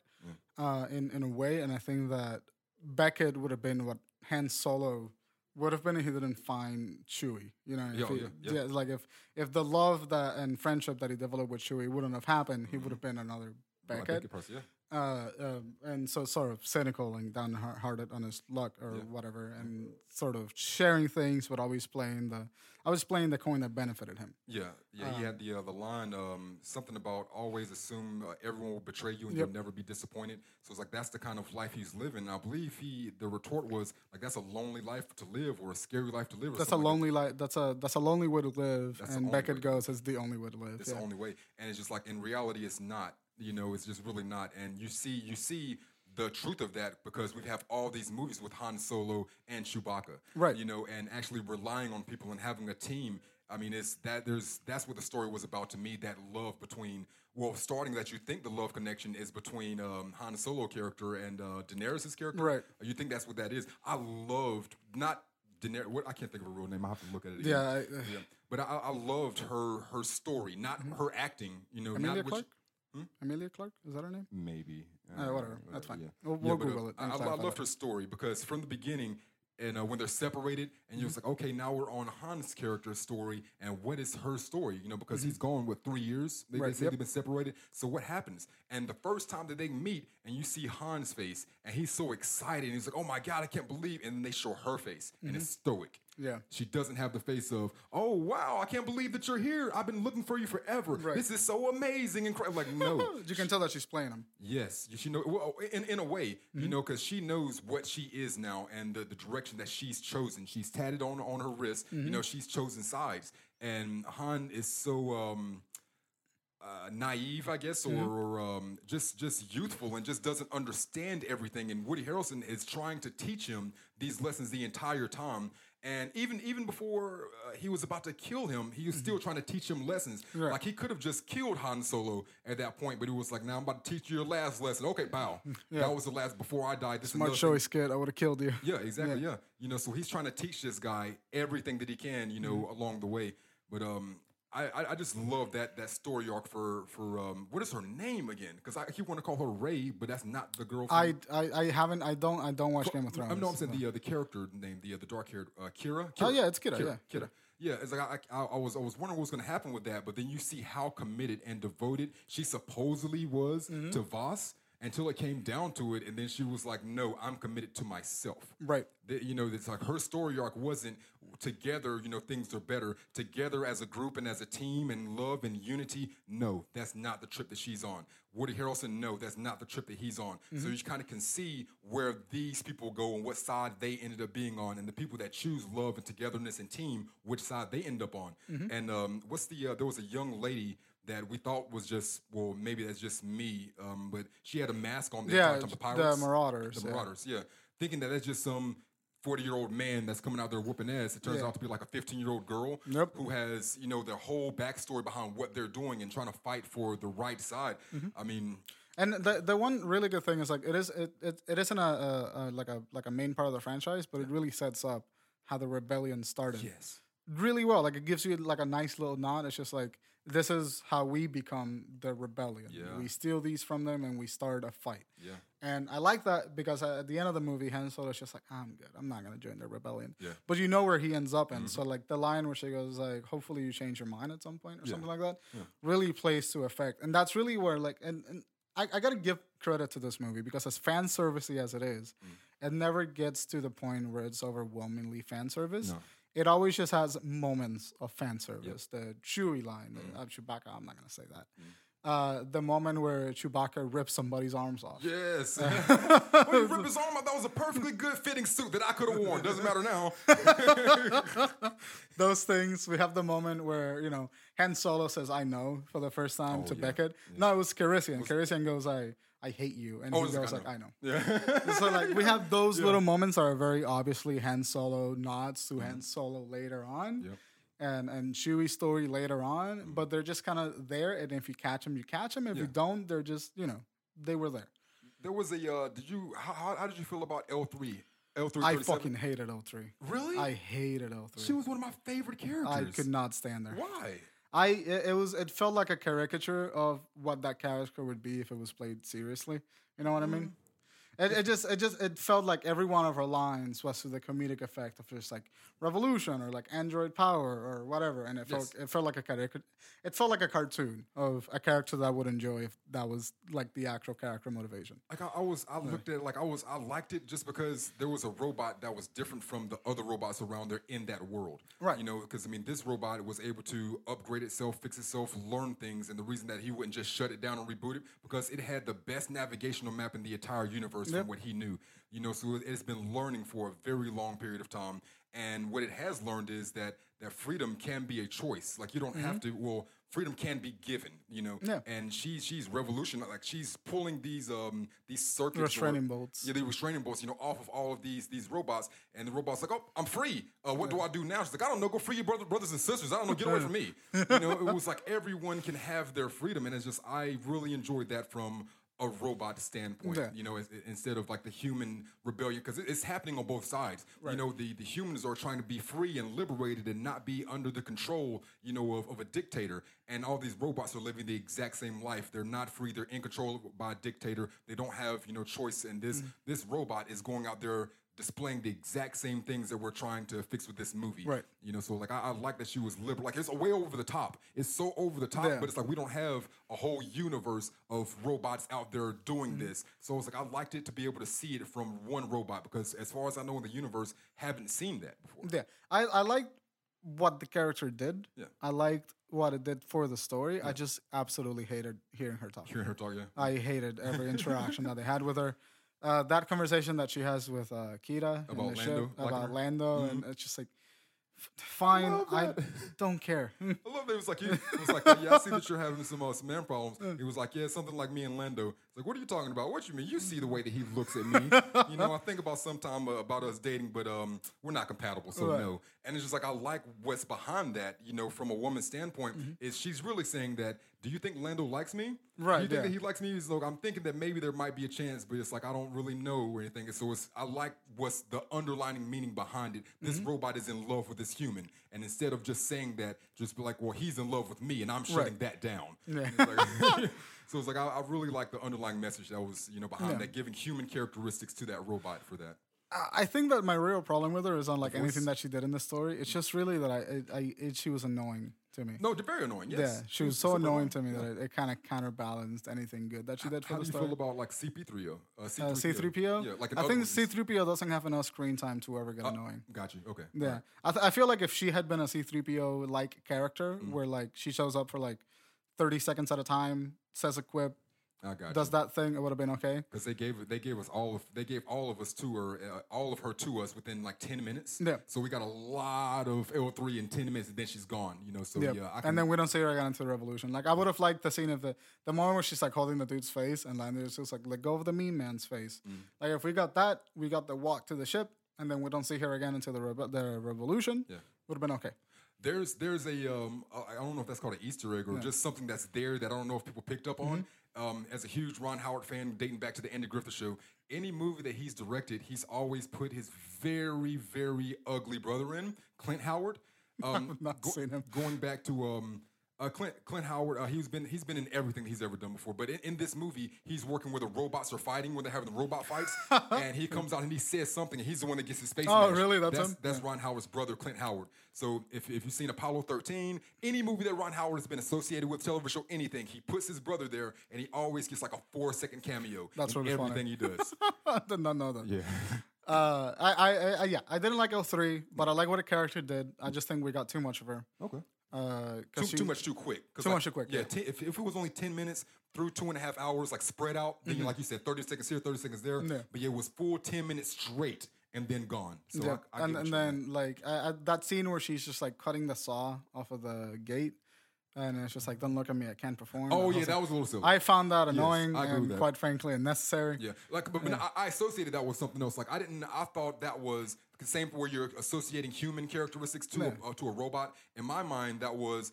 uh, in in a way, and I think that Beckett would have been what Han Solo would have been if he didn't find Chewie. You know, if Yeah, he, yeah, yeah. like if if the love that and friendship that he developed with Chewie wouldn't have happened, he would have been another Beckett. Beckett person, yeah. Uh, um, and so sort of cynical and downhearted on his luck or whatever, and sort of sharing things, but always playing the, I was playing the coin that benefited him. Yeah, yeah. he had the uh, the line um, something about always assume uh, everyone will betray you and Yep. you'll never be disappointed. So it's like that's the kind of life he's living. I believe he the retort was like that's a lonely life to live or a scary life to live. That's a something like lonely life. That's a that's a lonely way to live. That's and Beckett way. goes, "It's the only way to live." It's yeah. the only way, and it's just like in reality, it's not. You know, it's just really not. And you see, you see the truth of that because we have all these movies with Han Solo and Chewbacca, Right. You know, and actually relying on people and having a team. I mean, it's that there's that's what the story was about to me. That love between well, starting that you think the love connection is between um, Han Solo character and uh, Daenerys' character, Right. You think that's what that is? I loved not Daenerys. What I can't think of a real name. I have to look at it. Again. Yeah, I- yeah. But I, I loved her her story, not her acting. You know, Mm-hmm. Amelia not which, Clarke. Amelia Clarke is that her name? Maybe. Uh, whatever. That's fine. Yeah. We'll- we'll but, uh, Google it I, I, I clarify loved that. her story because from the beginning, and uh, when they're separated, and you're just like, okay, now we're on Han's character's story, and what is her story? You know, because he's gone with three years. They, they Mm-hmm. Right, say yep. they've been separated. So what happens? And the first time that they meet, and you see Han's face, and he's so excited, and he's like, oh my god, I can't believe! And then they show her face, and it's stoic. Yeah. She doesn't have the face of, oh wow, I can't believe that you're here. I've been looking for you forever. Right. This is so amazing and cra-" like no. You can tell that she's playing him. Yes, she know. Well, in in a way, Mm-hmm. you know, because she knows what she is now and the, the direction that she's chosen. She's tatted on on her wrist. Mm-hmm. You know, she's chosen sides, and Han is so. um uh, naive, I guess, or, Mm-hmm. or um, just just youthful and just doesn't understand everything. And Woody Harrelson is trying to teach him these lessons the entire time. And even even before uh, he was about to kill him, he was still trying to teach him lessons. Mm-hmm. Right. Like he could have just killed Han Solo at that point, but he was like, "Now I'm about to teach you your last lesson." Okay, bow. Yeah. That was the last before I died. This is Smart another thing- kid. I would have killed you. yeah, exactly. Yeah. You know, so he's trying to teach this guy everything that he can, you know, Mm-hmm. along the way. But um, I, I just love that that story arc for for um, what is her name again? Because I keep wanting to call her Ray, but that's not the girl. From, I, I I haven't. I don't. I don't watch Game of Thrones. I know I'm saying the uh, the character name, the uh, the dark haired uh, Kira. Oh, yeah, it's Kira, Kira. yeah. Kira. Yeah, it's like I, I, I was I was wondering what was going to happen with that, but then you see how committed and devoted she supposedly was Mm-hmm. to Voss until it came down to it, and then she was like, "No, I'm committed to myself." Right. that, you know, it's like her story arc wasn't together, you know, things are better. Together as a group and as a team and love and unity, no, that's not the trip that she's on. Woody Harrelson, no, that's not the trip that he's on. So you kind of can see where these people go and what side they ended up being on, and the people that choose love and togetherness and team, which side they end up on. And um, what's the? Uh, there was a young lady that we thought was just well, maybe that's just me, um, but she had a mask on the Yeah, entire time, the the pirates, Marauders, the yeah. Marauders, yeah, thinking that that's just some. 40 year old man that's coming out there whooping ass. It turns Yeah. out to be like a 15 year old girl Yep. who has, you know, their whole backstory behind what they're doing and trying to fight for the right side. Mm-hmm. I mean, And the the one really good thing is like it is it it, it isn't a, a, a like a like a main part of the franchise, but it really sets up how the rebellion started yes. really well. Like it gives you like a nice little nod. It's just like this is how we become the rebellion. Yeah. We steal these from them and we start a fight. Yeah. And I like that because at the end of the movie, Han Solo is just like, I'm good. I'm not gonna join the rebellion. Yeah. Mm-hmm. But you know where he ends up in. So like the line where she goes like, hopefully you change your mind at some point or something like that, really plays to effect. And that's really where like and, and I, I gotta give credit to this movie because as fan servicey as it is, Mm. it never gets to the point where it's overwhelmingly fan service. No. It always just has moments of fan service. The Chewie line, Mm. the, uh, Chewbacca. I'm not gonna say that. Uh, the moment where Chewbacca rips somebody's arms off. Yes. when he ripped his arm out, that was a perfectly good fitting suit that I could have worn. Doesn't matter now. Those things. We have the moment where you know Han Solo says "I know" for the first time to yeah. Beckett. No, it was Calrissian. Calrissian goes, "I I hate you," and Oh, he goes like, "I "I know." Yeah. so like we have those little moments that are very obviously Han Solo nods to Han Solo later on. Yep. And and Chewie's story later on, but they're just kind of there. And if you catch them, you catch them. If you don't, they're just you know they were there. There was a. Uh, did you? How, how, did you feel about L three? L three. I fucking hated L3. really. I hated L3. she was one of my favorite characters. I could not stand her. Why? I it, it was it felt like a caricature of what that character would be if it was played seriously. You know what I mean? It, it just it just it felt like every one of her lines was to the comedic effect of just like revolution or like android power or whatever, and it felt it felt like a caricature. It felt like a cartoon of a character that I would enjoy if that was like the actual character motivation. Like I, I was, I looked at it like I was, I liked it just because there was a robot that was different from the other robots around there in that world. Right. You know, because I mean, this robot was able to upgrade itself, fix itself, learn things, and the reason that he wouldn't just shut it down and reboot it because it had the best navigational map in the entire universe from what he knew. You know, so it- it's been learning for a very long period of time, and what it has learned is that that freedom can be a choice. Like you don't have to. Well, freedom can be given. You know. Yeah. And she's she's revolutionary. Like she's pulling these um these circuits or- Restraining bolts. Yeah, the restraining bolts. You know, off of all of these these robots, and the robot's like, "Oh, I'm free. Uh, what do I do now?" She's like, "I don't know. Go free your brother, brothers and sisters. I don't know. Get away from me." You know, it was like everyone can have their freedom, and it's just I really enjoyed that from a robot standpoint. Yeah. You know, as, instead of like the human rebellion, because it's happening on both sides. You know, the the humans are trying to be free and liberated and not be under the control, you know, of, of a dictator. And all these robots are living the exact same life. They're not free. They're in control by a dictator. They don't have you know choice. And this Mm. this robot is going out there displaying the exact same things that we're trying to fix with this movie. Right. You know, so like I, I like that she was liberal. Like it's way over the top. It's so over the top, Yeah. but it's like we don't have a whole universe of robots out there doing Mm-hmm. this. So it's like I liked it to be able to see it from one robot because as far as I know in the universe, haven't seen that before. Yeah, I I liked what the character did. Yeah. I liked what it did for the story. I just absolutely hated hearing her talk. Hearing her talk, yeah. I hated every interaction that they had with her. Uh, that conversation that she has with uh, Kita in About Lando, ship about? Lando, and it's just like, Fine, I don't care. I love that. It was like, he it was like, yeah, I see that you're having some uh, some man problems. He was like, yeah, something like me and Lando. It's like, what are you talking about? What you mean? You see the way that he looks at me. you know, I think about sometime uh, about us dating, but um, we're not compatible, so Right. no. And it's just like I like what's behind that. You know, from a woman's standpoint, is she's really saying that. Do you think Lando likes me? Right. Do you think that he likes me? So I'm thinking that maybe there might be a chance, but it's like I don't really know or anything. And so it's I like what's the underlining meaning behind it. This Mm-hmm. robot is in love with this human, and instead of just saying that, just be like, well, he's in love with me, and I'm shutting that down. Yeah. It's like- so it's like I, I really like the underlying message that was you know behind Yeah. that, giving human characteristics to that robot for that. I I think that my real problem with her is on like anything that she did in the story. It's just really that I, I, I it, she was annoying to me. No, they're very annoying. Yes. yeah, she was so super annoying to me Yeah. that it, it kind of counterbalanced anything good that she did for How the do you story. feel about like CP3O? Uh, C3PO. Uh, C3PO. Yeah, like I think one. C3PO doesn't have enough screen time to ever get Uh, annoying. Got you. Okay. Yeah, I, th- I feel like if she had been a C3PO like character, Mm. where like she shows up for like thirty seconds at a time, says a quip, I got does you. that thing, it would have been okay. Because they gave they gave us all of they gave all of us to her uh, all of her to us within like ten minutes. Yeah. So we got a lot of L three in ten minutes, and then she's gone. You know. So Yeah, can, and then we don't see her again until the revolution. Like I would have liked the scene of the the moment where she's like holding the dude's face, and Lando's just like let go of the mean man's face. Mm. Like if we got that, we got the walk to the ship, and then we don't see her again until the rebe- the revolution. Yeah. would have been okay. There's there's a um I don't know if that's called an Easter egg or just something that's there that I don't know if people picked up on. Mm-hmm. Um, as a huge Ron Howard fan, dating back to the Andy Griffith show, any movie that he's directed, he's always put his very very ugly brother in, Clint Howard. Um, not seen him. Going back to um. Uh, Clint Clint Howard, uh, he's been he's been in everything he's ever done before. But in, in this movie, he's working where the robots are fighting, when they're having the robot fights, and he comes out and he says something, and he's the one that gets his face. Oh, smashed. really? That's that's, him? that's Ron Howard's brother, Clint Howard. So if, if you've seen Apollo 13, any movie that Ron Howard has been associated with, television show, anything, he puts his brother there and he always gets like a four second cameo That's in really funny. everything he does. I did not know that. yeah. Uh, I, I, I, yeah, I didn't like L three, but I like what a character did. I just think we got too much of her. Okay. Uh, Too, she- too much too quick. Too like, much too quick, Yeah, yeah. ten- if, if it was only 10 minutes through two and a half hours, like spread out, then like you said, 30 seconds here, 30 seconds there. Mm-hmm. Yeah. But yeah, it was full 10 minutes straight and then gone. So Yeah, I, I and, and you mean. then like I, I, that scene where she's just like cutting the saw off of the gate, and it's just like, "Don't look at me, I can't perform." Oh, yeah, was that like- was a little silly. I found that annoying with and that. quite frankly unnecessary. Yeah, like, but, but I, I associated that with something else. Like, I didn't. I thought that was the same for where you're associating human characteristics to Yeah. a, uh, to a robot. In my mind, that was,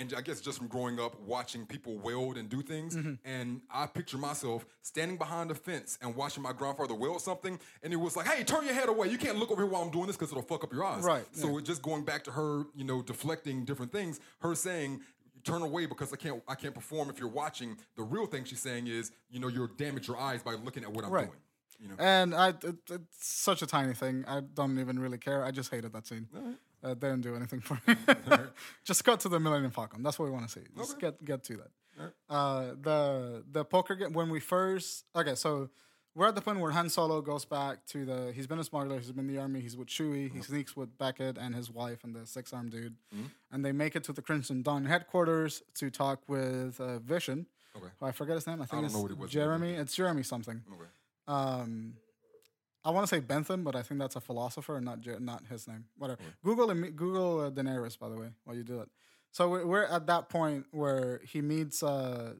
and I guess just from growing up watching people weld and do things, Mm-hmm. and I picture myself standing behind a fence and watching my grandfather weld something, and it was like, "Hey, turn your head away! You can't look over here while I'm doing this because it'll fuck up your eyes." Right, So yeah. it just going back to her, you know, deflecting different things. Her saying. Turn away because I can't. I can't perform if you're watching. The real thing she's saying is, you know, you'll damage your eyes by looking at what I'm Right. doing. You know, And I, it, it's such a tiny thing. I don't even really care. I just hated that scene. They didn't do anything for me. just cut to the Millennium Falcon. That's what we want to see. Just get get to that. Uh, the the poker game when we first okay, so we're at the point where Han Solo goes back to the. He's been a smuggler. He's been in the army. He's with Chewie. He sneaks with Beckett and his wife and the six armed dude, and they make it to the Crimson Dawn headquarters to talk with uh, Vision. Okay. I forget his name. I think don't it's know what it was. Jeremy. It's Jeremy something. Okay. Um, I want to say Bentham, but I think that's a philosopher and not not his name. Whatever. Google imme- Google uh, Daenerys, by the way, while you do it. So we're, we're at that point where he meets uh,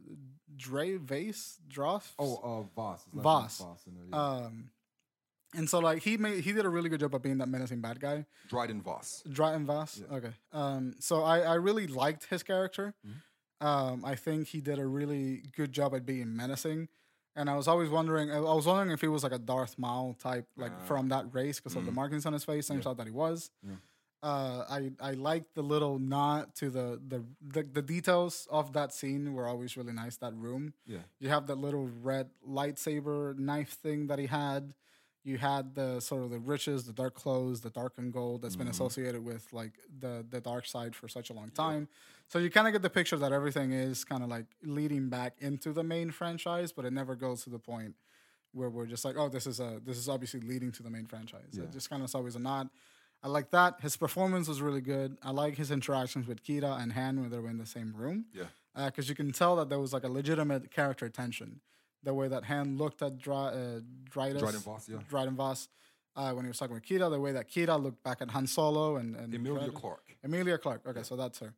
Dre Vase Dross. Oh, uh, Voss. Voss. Voss yeah. Um, and so like he made he did a really good job of being that menacing bad guy. Dryden Voss. Dryden Voss. Okay. Um, so I, I really liked his character. Mm-hmm. Um, I think he did a really good job at being menacing. And I was always wondering, I was wondering if he was like a Darth Maul type, like Ah. from that race because Mm-hmm. of the markings on his face. And I thought that he was. Uh, I I liked the little nod to the, the the the details of that scene were always really nice. That room, Yeah. you have that little red lightsaber knife thing that he had. You had the sort of the riches, the dark clothes, the dark and gold that's been mm-hmm. associated with like the the dark side for such a long time. So you kind of get the picture that everything is kind of like leading back into the main franchise, but it never goes to the point where we're just like, oh, this is a this is obviously leading to the main franchise. It just kind of is always a nod. I like that. His performance was really good. I like his interactions with Kira and Han when they were in the same room Yeah. Uh, because you can tell that there was like a legitimate character tension. The way that Han looked at Dry, uh, Dryden Dryden Voss, yeah. Dryden Voss, uh, when he was talking with Kira, the way that Kira looked back at Han Solo and, and Emilia Dryden. Clarke. Emilia Clarke. Okay, so that's her.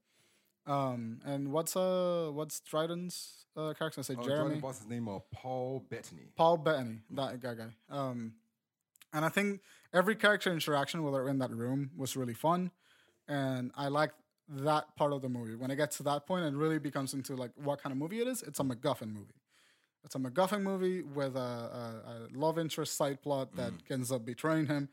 Um, and what's uh what's Dryden's uh, character? I say Uh, Jeremy. Jordan Boss's name uh, Paul Bettany. Paul Bettany, that guy, guy. Um, and I think every character interaction while they're in that room was really fun, and I like that part of the movie. When it gets to that point, it really becomes into like what kind of movie it is. It's a MacGuffin movie. It's a MacGuffin movie with a, a, a love interest side plot that ends up betraying him.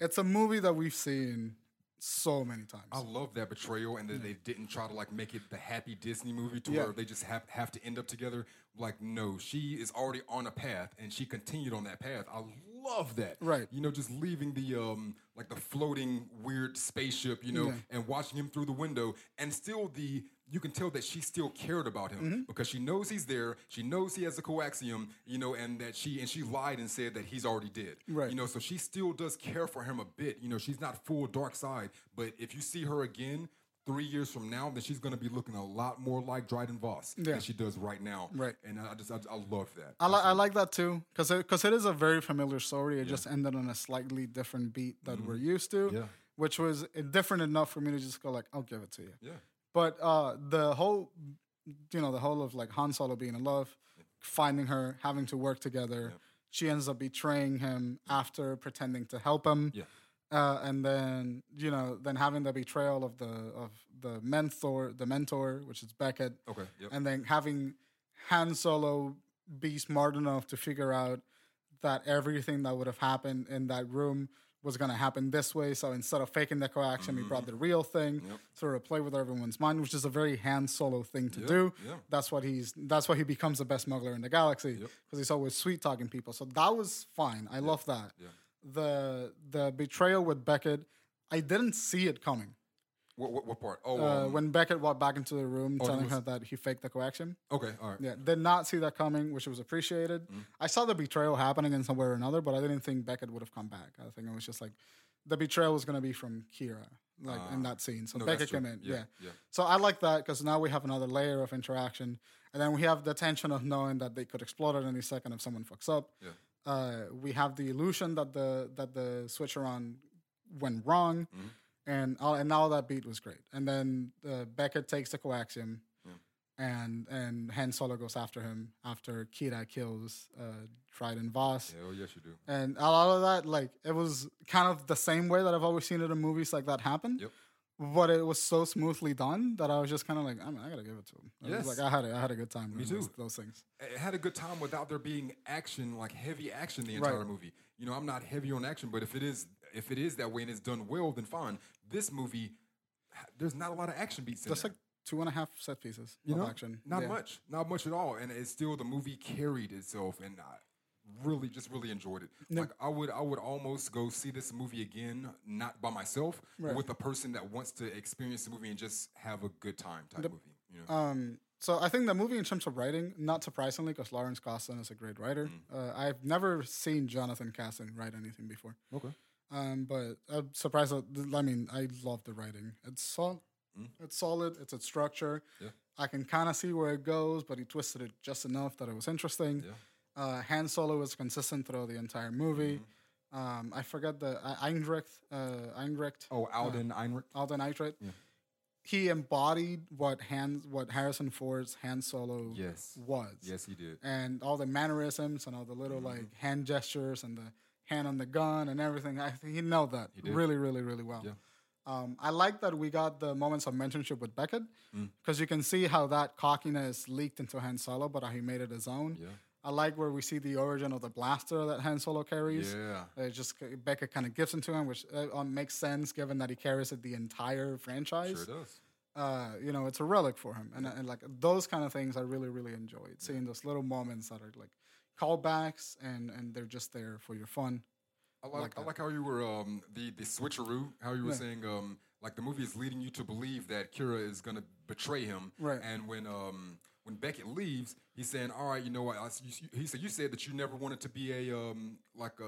It's a movie that we've seen so many times. I love that betrayal, and that they didn't try to like make it the happy Disney movie to Yeah. where they just have have to end up together. Like, no, she is already on a path, and she continued on that path. I love that. Right. You know, just leaving the um like the floating weird spaceship, you know, Yeah. and watching him through the window, and still the you can tell that she still cared about him Mm-hmm. because she knows he's there. She knows he has a coaxium, you know, and that she and she lied and said that he's already dead. Right. You know, so she still does care for him a bit. You know, she's not full dark side, but if you see her again three years from now, then she's going to be looking a lot more like Dryden Voss Yeah. than she does right now. Right. And I just I, I love that. I, li- I like that too because because it, is a very familiar story. It just ended on a slightly different beat that we're used to, Mm-hmm. Yeah. which was different enough for me to just go like, I'll give it to you. yeah. But uh, the whole, you know, the whole of like Han Solo being in love, finding her, having to work together. She ends up betraying him after pretending to help him. Yeah. Uh, and then you know, then having the betrayal of the of the mentor, the mentor, which is Beckett, Okay. Yep. and then having Han Solo be smart enough to figure out that everything that would have happened in that room was going to happen this way. So instead of faking the coaxium, he brought mm-hmm. the real thing to play with everyone's mind, which is a very Han Solo thing to do. yeah. That's what he's. That's why he becomes the best smuggler in the galaxy because he's always sweet talking people. So that was fine. I love that. The the betrayal with Beckett, I didn't see it coming. What, what, what part? Oh, Uh, um, when Beckett walked back into the room, he telling was- her that he faked the coaxium. okay. All right. Yeah, did not see that coming, which was appreciated. I saw the betrayal happening in some way or another, but I didn't think Beckett would have come back. I think it was just like the betrayal was going to be from Qi'ra, like in that scene. So no, Beckett came in. Yeah, Yeah. yeah. So I like that because now we have another layer of interaction, and then we have the tension of knowing that they could explode at any second if someone fucks up. Yeah. Uh, we have the illusion that the that the switcher on went wrong, Mm-hmm. And all, and all that beat was great. And then uh, Beckett takes the coaxium, and and Han Solo goes after him after Qi'ra kills uh, Dryden Voss. Yeah, oh, yes, you do. And a lot of that, like, it was kind of the same way that I've always seen it in movies like that happen. Yep. But it was so smoothly done that I was just kind of like, I, mean, I gotta give it to him. I was Yes. like I had a, I had a good time. doing too. Those, those things. it had a good time without there being action, like heavy action, the entire Right. movie. You know, I'm not heavy on action, but if it is, if it is that way and it's done well, then fine. This movie, there's not a lot of action beats in Just there. like two and a half set pieces you of know, action. not Yeah. much, not much at all, and it's still the movie carried itself, and I really, just really enjoyed it. Like I would, I would almost go see this movie again, not by myself, but with a person that wants to experience the movie and just have a good time type movie. You know, Um, so I think the movie, in terms of writing, not surprisingly, because Lawrence Kasdan is a great writer. Mm. Uh, I've never seen Jonathan Kasdan write anything before. okay, Um, but I'm surprised. That, I mean, I love the writing. It's solid. It's solid. It's a structure. Yeah. I can kind of see where it goes, but he twisted it just enough that it was interesting. Yeah. Uh, Han Solo was consistent throughout the entire movie. Mm-hmm. Um, I forget the uh, Einrecht. Uh, Einrecht. oh, Alden Einrich. Alden Einrecht. He embodied what Han, what Harrison Ford's Han Solo Yes. was Yes, he did. and all the mannerisms and all the little Mm-hmm. like hand gestures and the hand on the gun and everything. I think he nailed that did. really, really, really well. Yeah. Um, I like that we got the moments of mentorship with Beckett Mm. because you can see how that cockiness leaked into Han Solo, but how he made it his own. Yeah. I like where we see the origin of the blaster that Han Solo carries. Yeah. It just Beckett kind of gives it to him, which uh, um, makes sense given that he carries it the entire franchise Sure does. uh, you know, it's a relic for him. And, and like those kind of things I really, really enjoyed. Seeing those little moments that are like callbacks and, and they're just there for your fun. I like, like I like how you were um the the switcheroo, how you were Yeah. saying um like the movie is leading you to believe that Qi'ra is gonna betray him, Right. And when um when Beckett leaves, He's saying, "All right, you know what?" I, you, he said, "You said that you never wanted to be a um, like uh,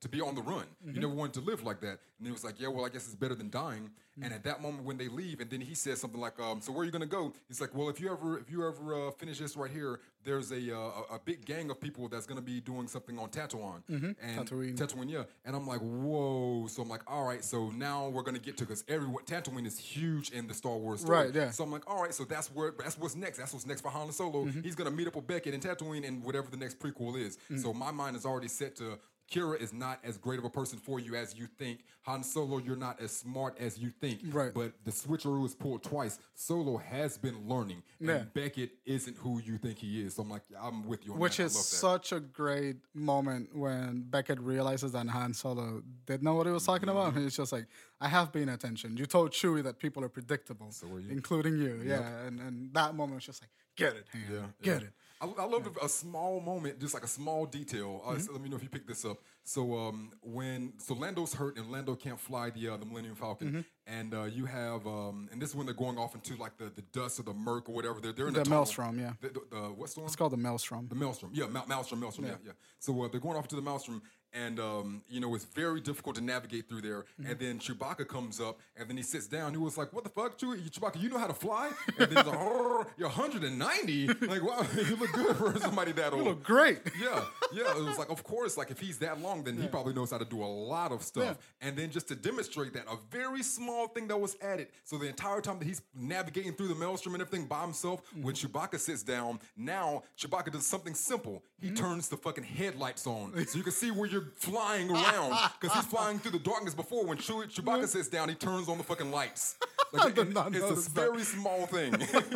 to be on the run. Mm-hmm. You never wanted to live like that." And he was like, "Yeah, well, I guess it's better than dying." Mm-hmm. And at that moment, when they leave, and then he says something like, um, "So where are you gonna go?" He's like, "Well, if you ever if you ever uh, finish this right here, there's a, uh, a a big gang of people that's gonna be doing something on Tatooine." And Mm-hmm. Tatooine. Tatooine, yeah. And I'm like, whoa. So I'm like, all right. So now we're gonna get to because everyone Tatooine is huge in the Star Wars story. Right, yeah. So I'm like, all right. So that's where that's what's next. That's what's next for Han Solo. Mm-hmm. He's gonna meet up Beckett and Tatooine and whatever the next prequel is. Mm. So my mind is already set to. Qi'ra is not as great of a person for you as you think. Han Solo, you're not as smart as you think. Right. But the switcheroo is pulled twice. Solo has been learning, and Yeah. Beckett isn't who you think he is. So I'm like, I'm with you on Which that. Is such a great moment when Beckett realizes that Han Solo did know what he was talking Mm-hmm. about. And he's just like, I have been attention. You told Chewie that people are predictable, were you. including you. Yeah. And, and that moment was just like, get it, Han. Yeah, Get yeah. it. I, I love a, a small moment, just like a small detail. Uh, Mm-hmm. so let me know if you pick this up. So um, when so Lando's hurt and Lando can't fly the uh, the Millennium Falcon, Mm-hmm. and uh, you have um, and this is when they're going off into like the, the dust or the murk or whatever. They're they're in The the. Maelstrom, yeah. The, the, the what storm? It's called the Maelstrom. The Maelstrom, yeah, Ma- Maelstrom, Maelstrom, yeah, yeah. So uh, they're going off to the Maelstrom, and um, you know it's very difficult to navigate through there. Mm-hmm. And then Chewbacca comes up, and then he sits down. He was like, "What the fuck, Chewie? Chewbacca? You know how to fly?" And then he's like, "Oh, "You're 190. Like, wow, you look good for somebody that old." You look great. yeah, yeah. It was like, of course, like if he's that long, then he probably knows how to do a lot of stuff. And then just to demonstrate that, a very small thing that was added. So the entire time that he's navigating through the maelstrom and everything by himself, when Chewbacca sits down, now Chewbacca does something simple. He turns the fucking headlights on, so you can see where you're flying around. Because he's flying through the darkness before. When Chew- Chewbacca sits down, he turns on the fucking lights. Like, not it's a that. very small thing.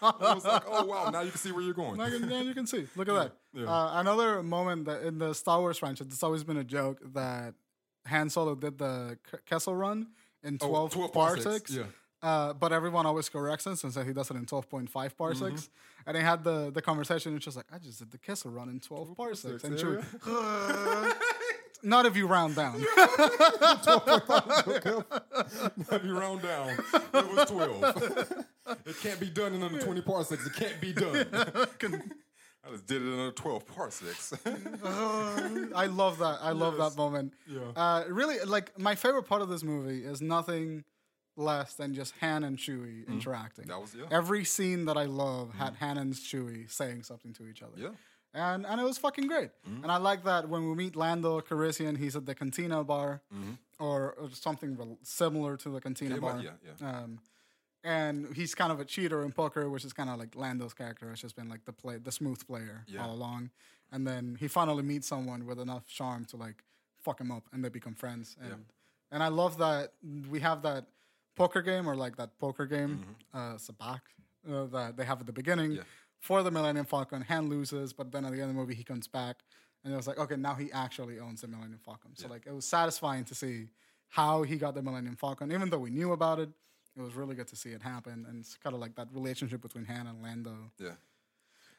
I was like, oh wow, now you can see where you're going. Now you, now you can see. Look at that. Uh, another moment that in the Star Wars franchise, it's always been a joke that Han Solo did the Kessel Run in 12, 12 parsecs. parsecs, yeah. Uh, but everyone always corrects us and says he does it in 12.5 parsecs. Mm-hmm. And they had the, the conversation, and it's just like, I just did the Kessel Run in 12 parsecs. And yeah, Chewie, not if you round down. Not if you round down, it was 12. it can't be done in under 20 parsecs. It can't be done. I just did it in under 12 parsecs. I love that. I love Yes. that moment. Yeah. Uh, really, like my favorite part of this movie is nothing less than just Han and Chewie interacting. Mm-hmm. That was- yeah. Mm-hmm. Every scene that I love had Han and Chewie saying something to each other. Yeah. And and it was fucking great. And I like that when we meet Lando Calrissian, he's at the Cantina bar or, or something similar to the Cantina Mm-hmm. Yeah, bar. yeah, yeah. Um, and he's kind of a cheater in poker, which is kind of like Lando's character has just been like the play, the smooth player Yeah. all along. And then he finally meets someone with enough charm to like fuck him up, and they become friends. And and I love that we have that poker game or like that poker game, uh, Sabacc, uh, that they have at the beginning Mm-hmm. Yeah. for the Millennium Falcon. Han loses, but then at the end of the movie he comes back, and it was like, okay, now he actually owns the Millennium Falcon. So like it was satisfying to see how he got the Millennium Falcon, even though we knew about it. It was really good to see it happen, and it's kind of like that relationship between Han and Lando Yeah.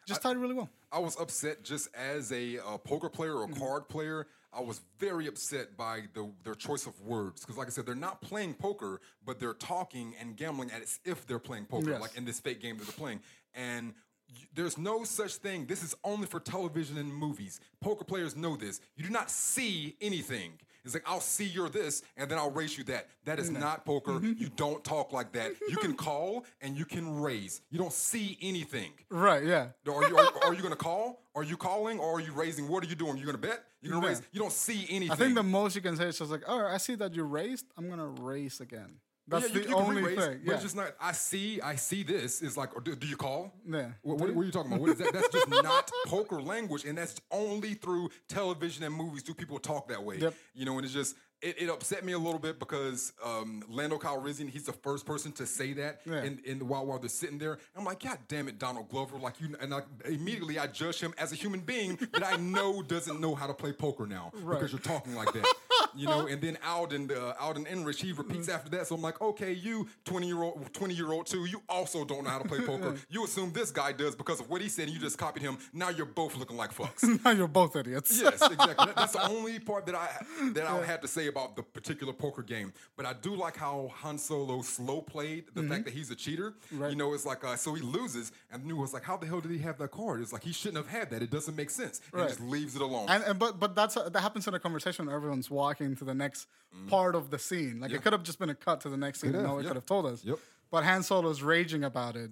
Just tied really well. I was upset just as a uh, poker player or Mm-hmm. card player. I was very upset by the, their choice of words because, like I said, they're not playing poker, but they're talking and gambling as if they're playing poker, Yes. like in this fake game that they're playing. And y- there's no such thing. This is only for television and movies. Poker players know this. You do not see anything. It's like I'll see you're this and then I'll raise you that. That is not poker. Mm-hmm. You don't talk like that. You can call and you can raise. You don't see anything. Right? Yeah. Are you, are, are you going to call? Are you calling or are you raising? What are you doing? You're going to bet? You're going to Yeah. raise? You don't see anything. I think the most you can say is just like, right, I see that you raised. I'm gonna raise again. That's yeah, you, the you only re-raise, thing. but it's just not. I see. I see this. Is like, do, do you call? Yeah. What, what, what are you talking about? What is that? That's just not poker language, and that's only through television and movies do people talk that way. Yep. You know, and it's just it, it upset me a little bit because um, Lando Calrissian, he's the first person to say that Yeah. in, in the while while they're sitting there. I'm like, God damn it, Donald Glover! Like you, and I, immediately I judge him as a human being that I know doesn't know how to play poker now because you're talking like that. you know, and then Alden, uh, Alden Enrich, he repeats after that. So I'm like, okay, you 20 year old, 20 year old too, you also don't know how to play poker. you assume this guy does because of what he said, and you just copied him. Now you're both looking like fucks. now you're both idiots. yes, exactly. That- that's the only part that I that I had to say about the particular poker game. But I do like how Han Solo slow played the fact that he's a cheater. Mm-hmm. Right. You know, it's like uh, so he loses, and knew was like, how the hell did he have that card? It's like he shouldn't have had that. It doesn't make sense. And Right. just leaves it alone. And, and but but that's that happens in a conversation everyone's walking to the next part of the scene. Like Mm. Yeah. it could have just been a cut to the next scene, and no one could have told us. Yep. Mm-hmm. But Han Solo's raging about it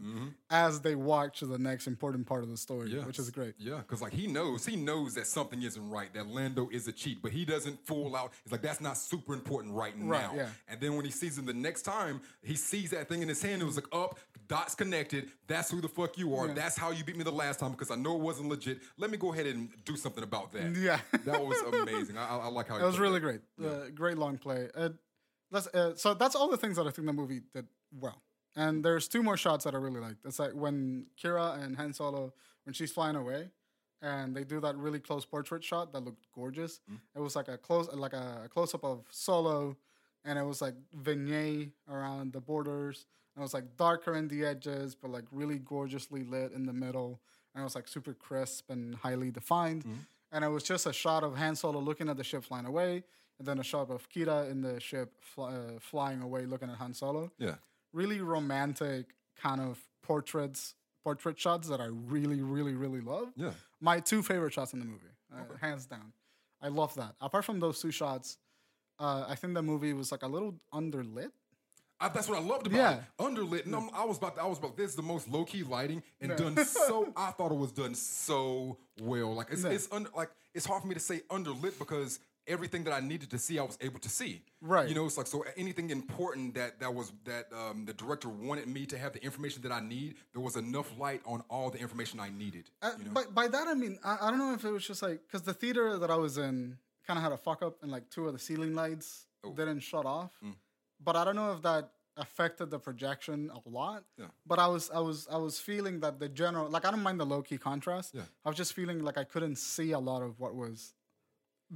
as they walk to the next important part of the story, Yeah. which is great. Yeah, because like he knows, he knows that something isn't right. That Lando is a cheat, but he doesn't fool out. It's like that's not super important right, Right, now. yeah. And then when he sees him the next time, he sees that thing in his hand. It was like up, dots connected. That's who the fuck you are. Yeah. That's how you beat me the last time because I know it wasn't legit. Let me go ahead and do something about that. Yeah. that was amazing. I, I, like how It was really great. Uh, great long play. Uh, let's, uh, so that's all the things that I think the movie did well. And there's two more shots that I really liked. It's like when Qi'ra and Han Solo, when she's flying away, and they do that really close portrait shot that looked gorgeous. It was like a close, like a, close up of Solo, and it was like vignette around the borders. And it was like darker in the edges, but like really gorgeously lit in the middle. And it was like super crisp and highly defined. And it was just a shot of Han Solo looking at the ship flying away, and then a shot of Qi'ra in the ship fly, uh, flying away looking at Han Solo. Yeah. Really romantic kind of portraits, portrait shots that I really, really, really love. Yeah. My two favorite shots in the movie, uh, hands down. I love that. Apart from those two shots, uh, I think the movie was like a little underlit. I, that's what I loved about Yeah. it. Underlit. No, I was about. To, I was about. This is the most low key lighting and done so. I thought it was done so well. Like it's Yeah. it's under, like it's hard for me to say underlit because everything that I needed to see, I was able to see. Right. You know, it's like so anything important that that was that um, the director wanted me to have the information that I need. There was enough light on all the information I needed. Uh, you know? by, by that I mean I, I don't know if it was just like because the theater that I was in kind of had a fuck up and like two of the ceiling lights Oh. didn't shut off. Mm. But I don't know if that affected the projection a lot. Yeah. But I was I was I was feeling that the general like I don't mind the low key contrast. Yeah. I was just feeling like I couldn't see a lot of what was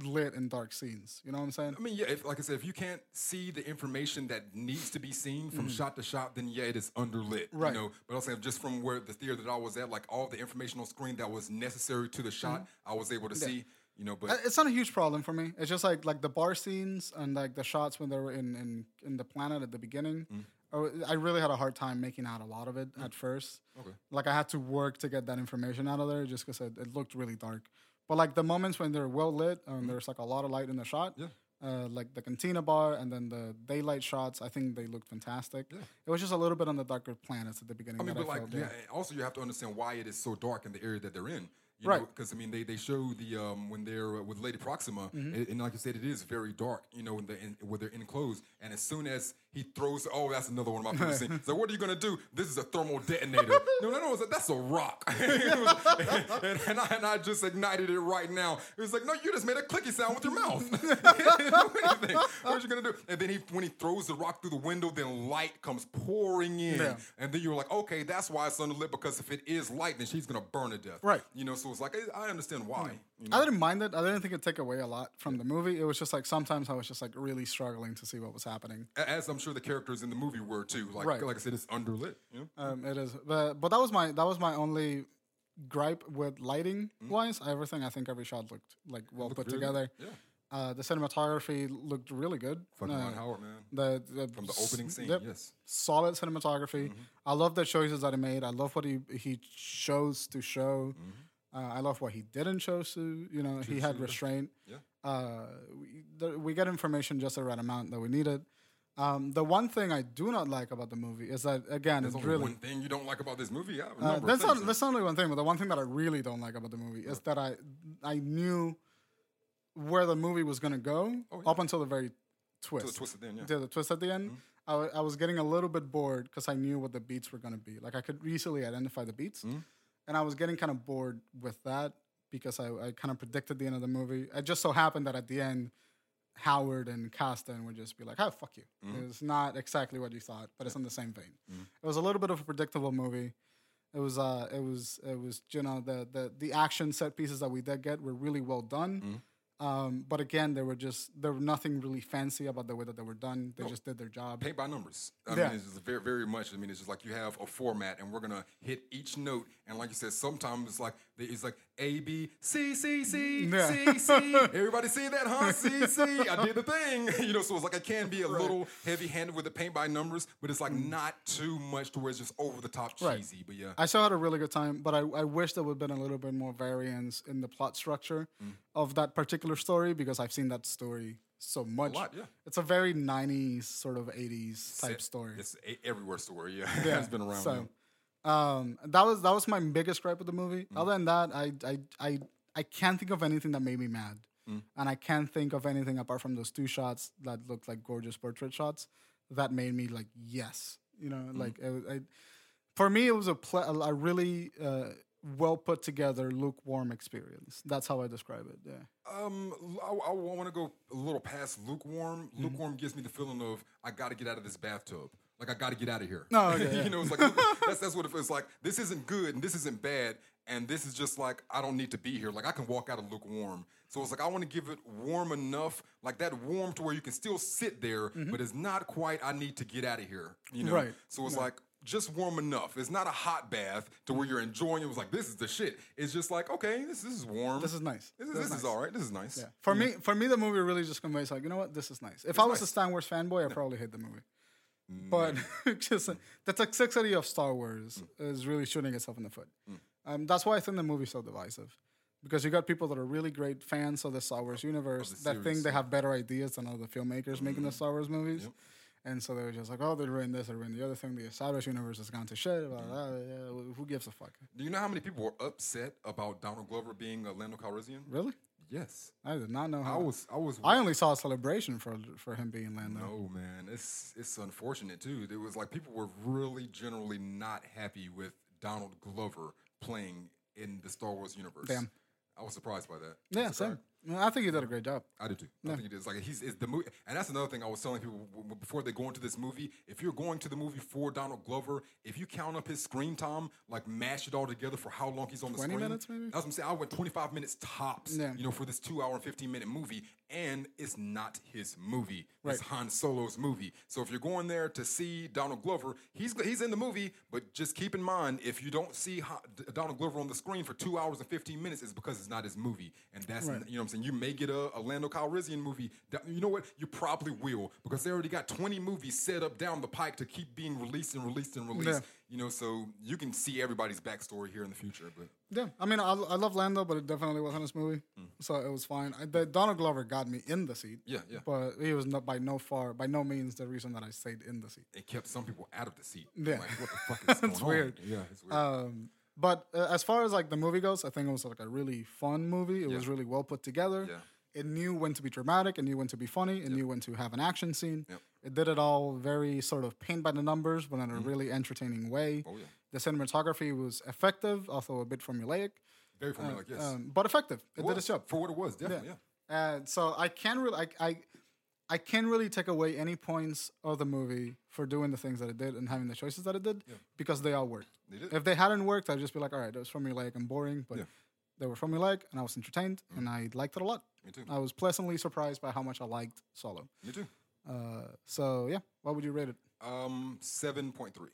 lit and dark scenes. You know what I'm saying? I mean, yeah, if, like I said, if you can't see the information that needs to be seen from shot to shot, then yeah, it is underlit. Mm. Right. You know, but I'm saying just from where the theater that I was at, like all the information on screen that was necessary to the shot, I was able to see. You know, but It's not a huge problem for me. It's just like like the bar scenes and like the shots when they were in in, in the planet at the beginning. Mm. Oh, I really had a hard time making out a lot of it at first. Okay. Like I had to work to get that information out of there just because it, it looked really dark. But like the moments when they're well lit and there's like a lot of light in the shot, Mm-hmm. Yeah. uh, like the cantina bar and then the daylight shots, I think they looked fantastic. It was just a little bit on the darker planets at the beginning. I mean, but like, felt, yeah. also you have to understand why it is so dark in the area that they're in. You Right. Because I mean, they, they show the um, when they're uh, with Lady Proxima, Mm-hmm. and, and like I said, it is very dark. You know, when they're in, where they're enclosed, and as soon as he throws, oh, that's another one of my favorite scenes. So what are you gonna do? This is a thermal detonator. no, no, no, it's like, that's a rock. Was- and, and I, and I just ignited it right now. It was like, no, you just made a clicky sound with your mouth. you didn't do anything. What are you gonna do? And then he, when he throws the rock through the window, then light comes pouring in. Yeah. And then you're like, okay, that's why it's underlit because if it is light, then she's gonna burn to death. Right. You know, so it's like I I understand why. You know? I didn't mind it. I didn't think it'd take away a lot from the movie. It was just like sometimes I was just like really struggling to see what was happening. As I'm sure the characters in the movie were too. Like Right. like I said, it's underlit. You know? Um, it is, but but that was my that was my only gripe with lighting wise. Everything I think every shot looked like well put very good. together. Yeah. Uh, the cinematography looked really good. Fucking Uh, Howard, man. the, the From the opening scene, yes. solid cinematography. I love the choices that he made. I love what he he chose to show. Uh, I love what he didn't choose to. You know, he had restraint. Yeah. Uh, we, the, we get information just the right amount that we needed. Um, the one thing I do not like about the movie is that again, There's it's only really one thing you don't like about this movie. I a uh, that's not that's only one thing, but the one thing that I really don't like about the movie is that I I knew where the movie was gonna go up until the very twist. To the twist at the end, yeah. To the twist at the end. I wa- I was getting a little bit bored because I knew what the beats were gonna be. Like I could easily identify the beats, and I was getting kind of bored with that because I, I kind of predicted the end of the movie. It just so happened that at the end. Howard and Kasdan would just be like, "Oh, fuck you." Mm-hmm. It's not exactly what you thought, but it's in the same vein. Mm-hmm. It was a little bit of a predictable movie. It was uh it was it was you know the the the action set pieces that we did get were really well done. Mm-hmm. Um, but again, they were just there were nothing really fancy about the way that they were done. They just did their job. paint by numbers. I Yeah. mean, it's just very, very much. I mean, it's just like you have a format, and we're gonna hit each note. And like you said, sometimes it's like it's like A B C C C Yeah. C C. Everybody see that, huh? C C. I did the thing. You know, so it's like it can be a little heavy-handed with the paint by numbers, but it's like not too much to where it's just over the top Mm. Right. cheesy. But yeah, I still had a really good time, but I, I wish there would have been a little bit more variance in the plot structure Mm. of that particular story because I've seen that story so much. lot, yeah. It's a very 90s, sort of 80s type It- story. It's a everywhere story. Yeah, Yeah, it's been around. So. Um, that was that was my biggest gripe with the movie. Mm. Other than that, I, I I I can't think of anything that made me mad, Mm. and I can't think of anything apart from those two shots that looked like gorgeous portrait shots that made me like yes, you know, Mm. like it, I, for me it was a ple- a, really uh, well put together lukewarm experience. That's how I describe it. Yeah. Um, I, want to go a little past lukewarm. Mm-hmm. Lukewarm gives me the feeling of I got to get out of this bathtub. Like I got to get out of here. Oh, okay, yeah. you know, it's like that's that's what it feels like. This isn't good and this isn't bad, and this is just like I don't need to be here. Like I can walk out of lukewarm. So it's like I want to give it warm enough, like that warm to where you can still sit there, but it's not quite. I need to get out of here. You know. Mm-hmm. Right. So it's like just warm enough. It's not a hot bath to where you're enjoying it. It was like this is the shit. It's just like okay, this this is warm. This is nice. This is, This this is is all right. This is nice. Yeah. For me, for me, the movie really just conveys like, you know what, this is nice. If I was a nice. Star Wars fanboy, I'd probably hate the movie. Mm. But just the toxicity of Star Wars is really shooting itself in the foot. Mm. Um, that's why I think the movie's so divisive. Because you got people that are really great fans of the Star Wars universe that think they have better ideas than other filmmakers making Mm-hmm. the Star Wars movies. And so they were just like, oh, they're ruined this, they're ruined the other thing. The Star Wars universe has gone to shit. Blah, blah, blah, yeah, who gives a fuck? Do you know how many people were upset about Donald Glover being a Lando Calrissian? Really? Yes. I did not know I was. I was. I only saw a celebration for for him being Lando. no man, it's it's unfortunate too. It was like people were really generally not happy with Donald Glover playing in the Star Wars universe. Damn. I was surprised by that. Yeah, same. I think he did a great job. I do too. I think he did. it is like he's it's the movie, and that's another thing I was telling people before they go into this movie. If you're going to the movie for Donald Glover, if you count up his screen time, like mash it all together for how long he's on the 20 screen, minutes, maybe? That's what I'm saying. I went 25 minutes tops, Yeah. you know, for this two hour and 15 minute movie, and it's not his movie. It's Han Solo's movie. So if you're going there to see Donald Glover, he's he's in the movie, but just keep in mind if you don't see Ha- Donald Glover on the screen for two hours and 15 minutes, it's because it's not his movie, and that's Right. you know what I'm saying. You may get a, a Lando Calrissian movie. You know what? You probably will because they already got 20 movies set up down the pike to keep being released and released and released. Yeah. You know, so you can see everybody's backstory here in the future. But Yeah, I mean, I, I love Lando, but it definitely wasn't his movie, so it was fine. I, the, Donald Glover got me in the seat. Yeah, yeah. But he was not by no far, by no means, the reason that I stayed in the seat. it kept some people out of the seat. Yeah. Like, what the fuck is going It's on? weird. Yeah, it's weird. Um, but uh, as far as like the movie goes, I think it was like a really fun movie. It was really well put together. Yeah. It knew when to be dramatic. It knew when to be funny. It knew when to have an action scene. Yep. It did it all very sort of paint by the numbers, but in a really entertaining way. Mm-hmm. Oh, yeah. The cinematography was effective, although a bit formulaic, Very formulaic, yes. um, but effective. It, It did its job. for what it was, definitely. Yeah. And so I can't really, I, I, I can't really take away any points of the movie for doing the things that it did and having the choices that it did because they all worked. They did. If they hadn't worked, I'd just be like, all right, it was formulaic and boring, but Yeah. Mm. they were formulaic and I was entertained and I liked it a lot. Me too. I was pleasantly surprised by how much I liked Solo. Me too. Uh, so yeah, what would you rate it? Um, seven point three.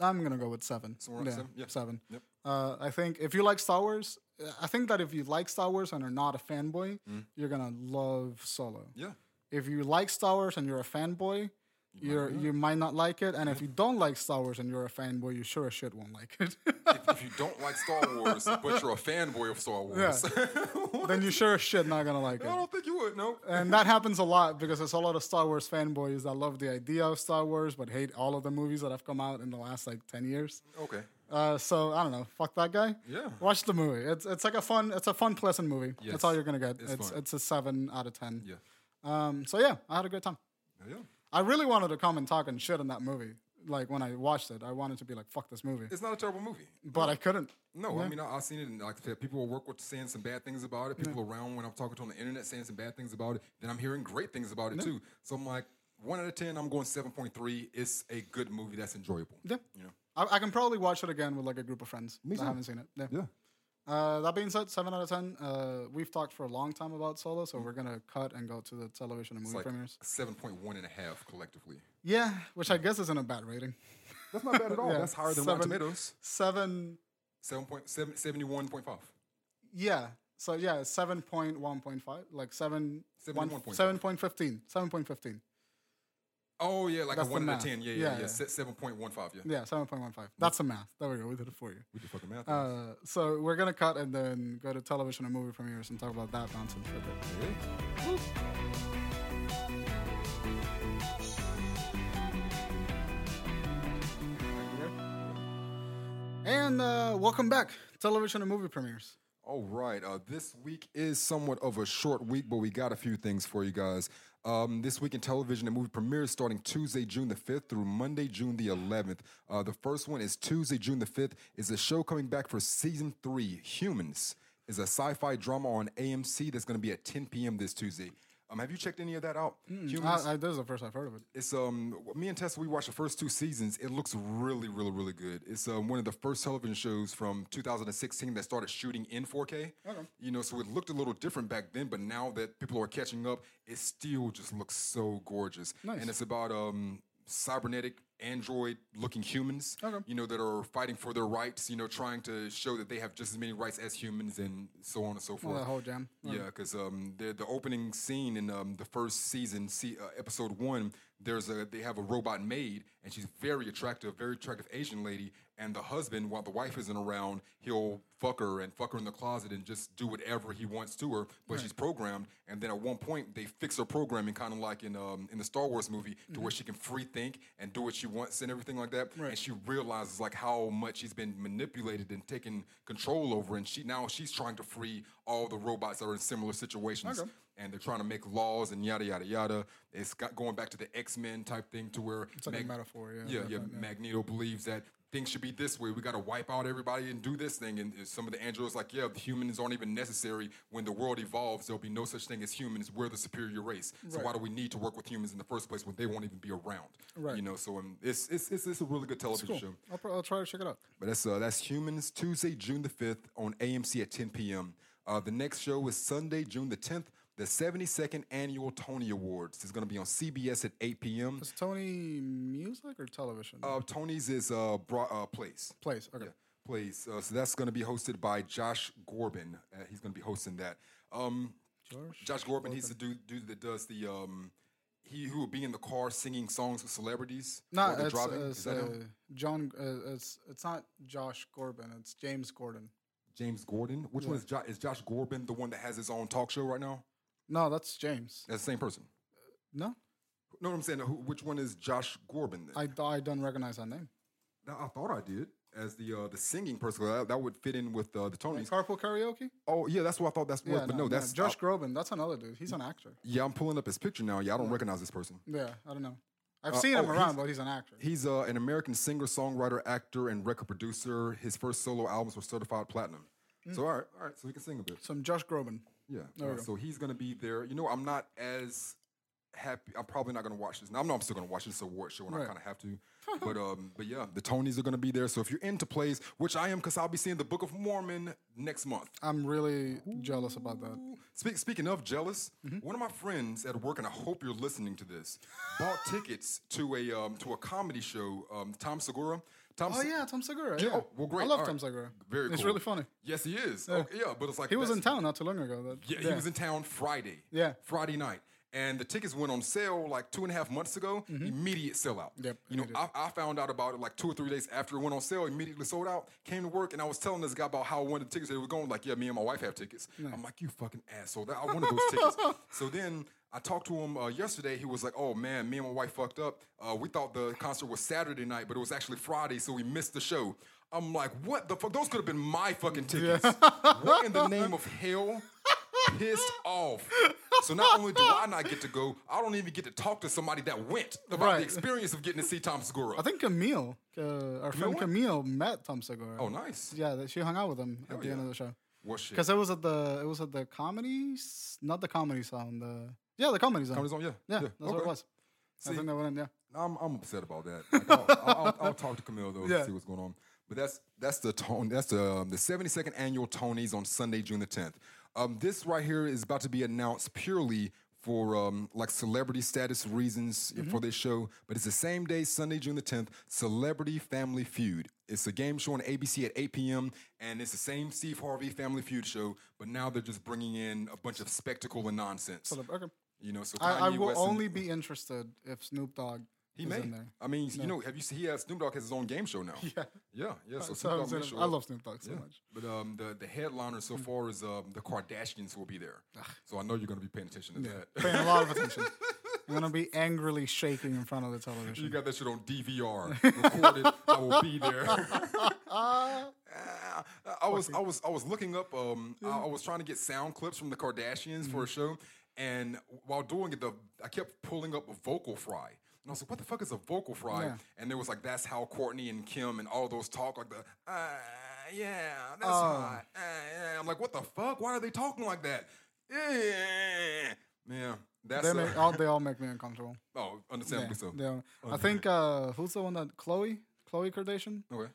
I'm gonna go with seven. Somewhere around seven? Yeah. seven. Yep. Uh, I think if you like Star Wars, I think that if you like Star Wars and are not a fanboy, Mm. you're gonna love Solo. Yeah. If you like Star Wars and you're a fanboy, you're you might not like it. And if you don't like Star Wars and you're a fanboy, you sure as shit won't like it. if, if you don't like Star Wars, but you're a fanboy of Star Wars, yeah. then you sure as shit not gonna like it. I don't think you would. No. And that happens a lot because there's a lot of Star Wars fanboys that love the idea of Star Wars but hate all of the movies that have come out in the last like ten years. Okay. Uh, so I don't know. Fuck that guy. Yeah. Watch the movie. It's it's like a fun. It's a fun, pleasant movie. Yes. That's all you're gonna get. It's It's it's a seven out of ten. Yeah. Um. So yeah, I had a good time. Yeah. I really wanted to come and talk and shit on that movie. Like when I watched it, I wanted to be like, "Fuck this movie," It's not a terrible movie. but I couldn't. No, I mean I, I've seen it, and like I said, people will work with saying some bad things about it. People around when I'm talking to on the internet saying some bad things about it. Then I'm hearing great things about it too. So I'm like, one out of ten, I'm going seven point three. It's a good movie that's enjoyable. Yeah. You know. I, I can probably watch it again with like a group of friends that too. haven't seen it. Yeah. Uh, that being said, seven out of ten. Uh, we've talked for a long time about Solo, so we're gonna cut and go to the television and movie like premieres. 7.1 and a half collectively. Yeah, which I guess isn't a bad rating. That's not bad at all. Yeah, That's higher than Rotten seven- Tomatoes. Seven. 7.7, 71.5. Yeah. So yeah, seven point one point five, like seven. Seven point fifteen. Seven point fifteen. Oh, yeah, like That's a 1 out of 10. Yeah, yeah, Yeah, yeah. yeah. 7.15, yeah. Yeah, seven point one five. That's the math. There we go. We did it for you. We did fucking math. Uh, so we're gonna cut and then go to television and movie premieres and talk about that nonsense for a bit. And uh, welcome back, television and movie premieres. All right. Uh, this week is somewhat of a short week, but we got a few things for you guys. Um, this week in television and movie premieres starting Tuesday, June the 5th through Monday, June the 11th. Uh, the first one is Tuesday, June the 5th, is a show coming back for season three. Humans is a sci fi drama on AMC that's going to be at 10 p.m. this Tuesday. Um, have you checked any of that out? Humans. I, I, this is the first I've heard of it. It's um me and Tessa we watched the first two seasons. It looks really really really good. It's um, one of the first television shows from 2016 that started shooting in 4K. Okay. You know, so it looked a little different back then, but now that people are catching up, it still just looks so gorgeous. Nice. And it's about um cybernetic android looking humans Okay. you know that are fighting for their rights you know trying to show that they have just as many rights as humans and so on and so forth Well, that whole jam. yeah, because um, the the opening scene in um, the first season, see, uh, episode one, there's a they have a robot maid, and she's very attractive, very attractive Asian lady. And the husband, while the wife isn't around, he'll fuck her and fuck her in the closet and just do whatever he wants to her. But she's programmed, and then at one point they fix her programming, kind of like in um, in the Star Wars movie, to where she can free think and do what she wants and everything like that. And she realizes like how much she's been manipulated and taken control over, and she now she's trying to free all the robots that are in similar situations. Okay. And they're trying to make laws and yada yada yada. It's got going back to the X Men type thing to where It's like a metaphor, yeah, yeah, yeah. Magneto believes that things should be this way. We got to wipe out everybody and do this thing. And some of the androids like, yeah, the humans aren't even necessary. When the world evolves, there'll be no such thing as humans. We're the superior race. So why do we need to work with humans in the first place when they won't even be around? Right. You know. So um, it's, it's it's it's a really good television Cool. show. I'll, pro- I'll try to check it out. But that's uh, that's Humans Tuesday, June the fifth on AMC at 10 p.m. Uh, the next show is Sunday, June the 10th. The 72nd annual Tony Awards is going to be on CBS at 8 p.m. Is Tony music or television? Uh, Tony's is uh, bro- uh plays. Place. Okay. Plays. Uh, so that's going to be hosted by Josh Corbin. Uh, he's going to be hosting that. Um, Josh Josh Corbin, he's the dude, dude that does the. Um, he who will be in the car singing songs with celebrities. No, while it's, driving. uh, Is it's that uh, him? John. Uh, it's it's not Josh Corbin. It's James Corden. James Corden. Which one is Josh? is Josh Corbin? The one that has his own talk show right now. No, that's James. That's the same person. No, No, I'm saying who, which one is Josh Corbin? Then? I I don't recognize that name. No, I thought I did as the uh, the singing person. That, that would fit in with uh, the Tonys. Carpool karaoke. Oh yeah, that's what I thought. That's what. Yeah, but no, that's Josh uh, Groban. That's another dude. He's an actor. yeah, I'm pulling up his picture now. Yeah, I don't recognize this person. Yeah, I don't know. I've Uh, seen him oh, around, he's- but he's an actor. He's uh, an American singer, songwriter, actor, and record producer. His first solo albums were certified platinum. Mm. So all right, all right, so he can sing a bit. Some Josh Groban. Yeah. Uh, so he's gonna be there. You know, I'm not as happy. I'm probably not gonna watch this. Now, I know I'm still gonna watch this award show, and I kind of have to. but um, but yeah, the Tonys are gonna be there. So if you're into plays, which I am, because I'll be seeing the Book of Mormon next month. I'm really jealous about that. Speak, speaking of jealous, Mm-hmm. one of my friends at work, and I hope you're listening to this, bought tickets to a um, to a comedy show. Um, Tom Segura. Tom Oh Se- yeah, Tom Segura. Yeah, Yeah. oh, well, great. I love Tom. Segura. Very cool. really funny. Yes, he is. Yeah, okay, yeah but it's like He was in town not too long ago. That, Yeah, he was in town Friday. Yeah. Friday night. And the tickets went on sale like two and a half months ago. Immediate sellout. Mm-hmm. Yep, You know. I, I found out about it like two or three days after it went on sale. Immediately sold out. Came to work and I was telling this guy about how I wanted the tickets. They were going like, yeah, me and my wife have tickets. I'm like, you fucking asshole. I wanted those tickets. So then I talked to him uh, yesterday. He was like, oh man, me and my wife fucked up. Uh, we thought the concert was Saturday night, but it was actually Friday, so we missed the show. I'm like, what the fuck? Those could have been my fucking tickets. what in the name of hell? Pissed off. So not only do I not get to go, I don't even get to talk to somebody that went about Right. the experience of getting to see Tom Segura. I think Camille, uh, our friend? Camille, met Tom Segura. oh, nice. Yeah, she hung out with him at the end of the show. What shit? Because it was at the it was at the comedy, not the comedy zone. The yeah, the comedy zone. Comedy Zone, yeah. Yeah, Yeah, that's what it was. I think that went in. Yeah, I'm, I'm upset about that. Like, I'll, I'll, I'll, talk to Camille though Yeah. to see what's going on. But that's that's the tone. That's the um, the 72nd annual Tonys on Sunday, June the 10th. Um, this right here is about to be announced purely for um, like celebrity status reasons for this show. But it's the same day, Sunday, June the 10th, Celebrity Family Feud. It's a game show on ABC at 8 p.m. and it's the same Steve Harvey Family Feud show, but now they're just bringing in a bunch of spectacle and nonsense. Okay. You know, so I, I will West and- only be interested if Snoop Dogg he is may. in there. I mean, you know, have you seen he has Snoop Dogg has his own game show now? Yeah. Yeah, yeah. So, So Snoop I, Dogg was may gonna- show I love Snoop Dogg so Yeah. much. But um, the the headliner so far is um, the Kardashians will be there. So I know you're going to be paying attention to that. Paying a lot of attention. I'm gonna be angrily shaking in front of the television. You got that shit on DVR recorded. I will be there. Ah, I was I was I was looking up. Um, I, I was trying to get sound clips from the Kardashians for a show, and while doing it, the I kept pulling up a vocal fry. And I was like, "What the fuck is a vocal fry?" Yeah. And there was like, "That's how Kourtney and Kim and all those talk like the, uh, yeah, that's Oh. hot." Uh, yeah. I'm like, "What the fuck? Why are they talking like that?" Yeah, man, that's They, uh, make, all, they all make me uncomfortable. oh, understandably so. they all- I think uh, who's the one that Khloé Khloé Kardashian? Okay.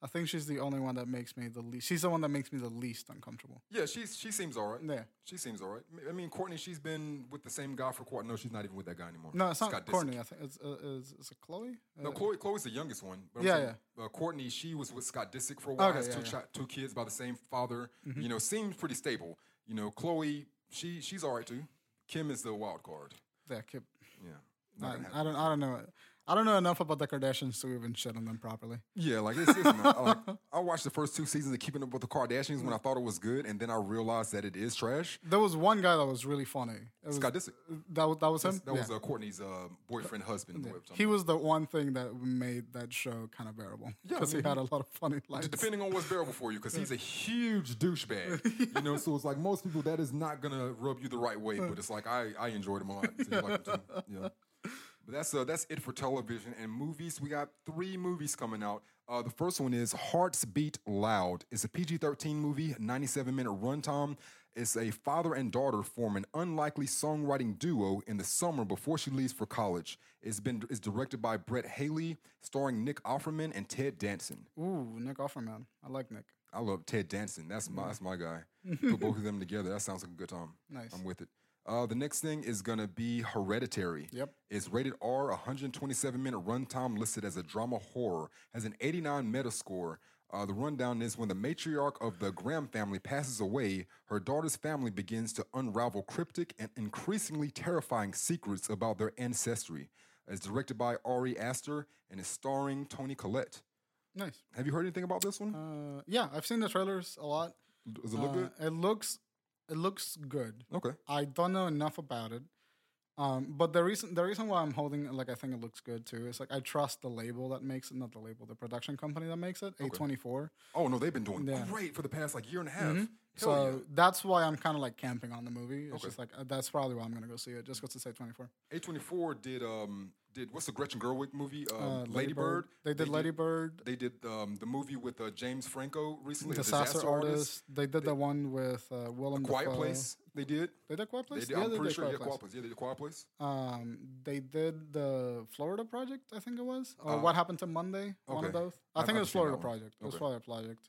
I think she's the only one that makes me the least. She's the one that makes me the least uncomfortable. Yeah, she's she seems all right. Yeah. She seems all right. I mean, Kourtney, she's been with the same guy for quite. No, she's not even with that guy anymore. No, it's not Scott Disick. Kourtney. I think it's uh, is, is it Khloé? No, Uh, Khloé. Khloé's the youngest one. But I'm Yeah, saying, Uh, Kourtney, she was with Scott Disick for a while. Okay, has yeah, two, yeah. Mm-hmm. chi- two kids by the same father. You know, seems pretty stable. You know, Khloé, she she's all right too. Kim is the wild card. yeah, Kim. Yeah. I, Not. I don't. I don't know. I don't know enough about the Kardashians to even shit on them properly. Yeah, like it's, it's not, like, I watched the first two seasons of Keeping Up with the Kardashians when I thought it was good, and then I realized that it is trash. There was one guy that was really funny. It was, Scott Disick. That was that was him. That Yeah. was uh, Kourtney's uh, boyfriend, husband. whatever He was the one thing that made that show kind of bearable Yeah, because he had a lot of funny lines. Depending on what's bearable for you, because he's a huge douchebag. You know, so it's like most people that is not gonna rub you the right way, but it's like I, I enjoyed him a lot. So you like him too. Yeah. But that's uh, that's it for television and movies. We got three movies coming out. Uh, the first one is Hearts Beat Loud. It's a PG-13 movie, 97 minute runtime. It's a father and daughter form an unlikely songwriting duo in the summer before she leaves for college. It's been it's directed by Brett Haley, starring Nick Offerman and Ted Danson. Ooh, Nick Offerman. I like Nick. I love Ted Danson. That's my that's my guy. Put both of them together. That sounds like a good time. Nice. I'm with it. Uh, the next thing is gonna be Hereditary. Yep. It's rated R, 127 minute runtime, listed as a drama horror. Has an 89 Metascore. Uh, the rundown is when the matriarch of the Graham family passes away, her daughter's family begins to unravel cryptic and increasingly terrifying secrets about their ancestry. It's directed by Ari Aster and is starring Toni Collette. Nice. Have you heard anything about this one? Uh, yeah, I've seen the trailers a lot. Does it look Uh, good? It looks, it looks good. Okay. I don't know enough about it. Um, but the reason the reason why I'm holding like I think it looks good too is like I trust the label that makes it, not the label, the production company that makes it, A24. Oh no, they've been doing Yeah. Mm-hmm. great for the past like year and a half. Hell So yeah. that's why I'm kind of like camping on the movie. It's Okay. just like uh, that's probably why I'm gonna go see it, just because it's A24. A24 did um did what's the Gretchen Gerwig movie? Um, Uh, Lady Bird. They did Lady Bird, They did um, the movie with uh, James Franco recently. a Disaster, Artist. They did the one with uh, Willem Quiet Dafoe. Place. They did. They did Quiet Place. They did. Yeah, I'm they pretty did sure. Quiet Yeah, Place. Quiet Place. Yeah, they did Quiet Place. Um, they did the Florida Project, I think it was, or Uh, What Happened to Monday. One of okay. those. I I've think it was Florida. Project. It was Florida Project.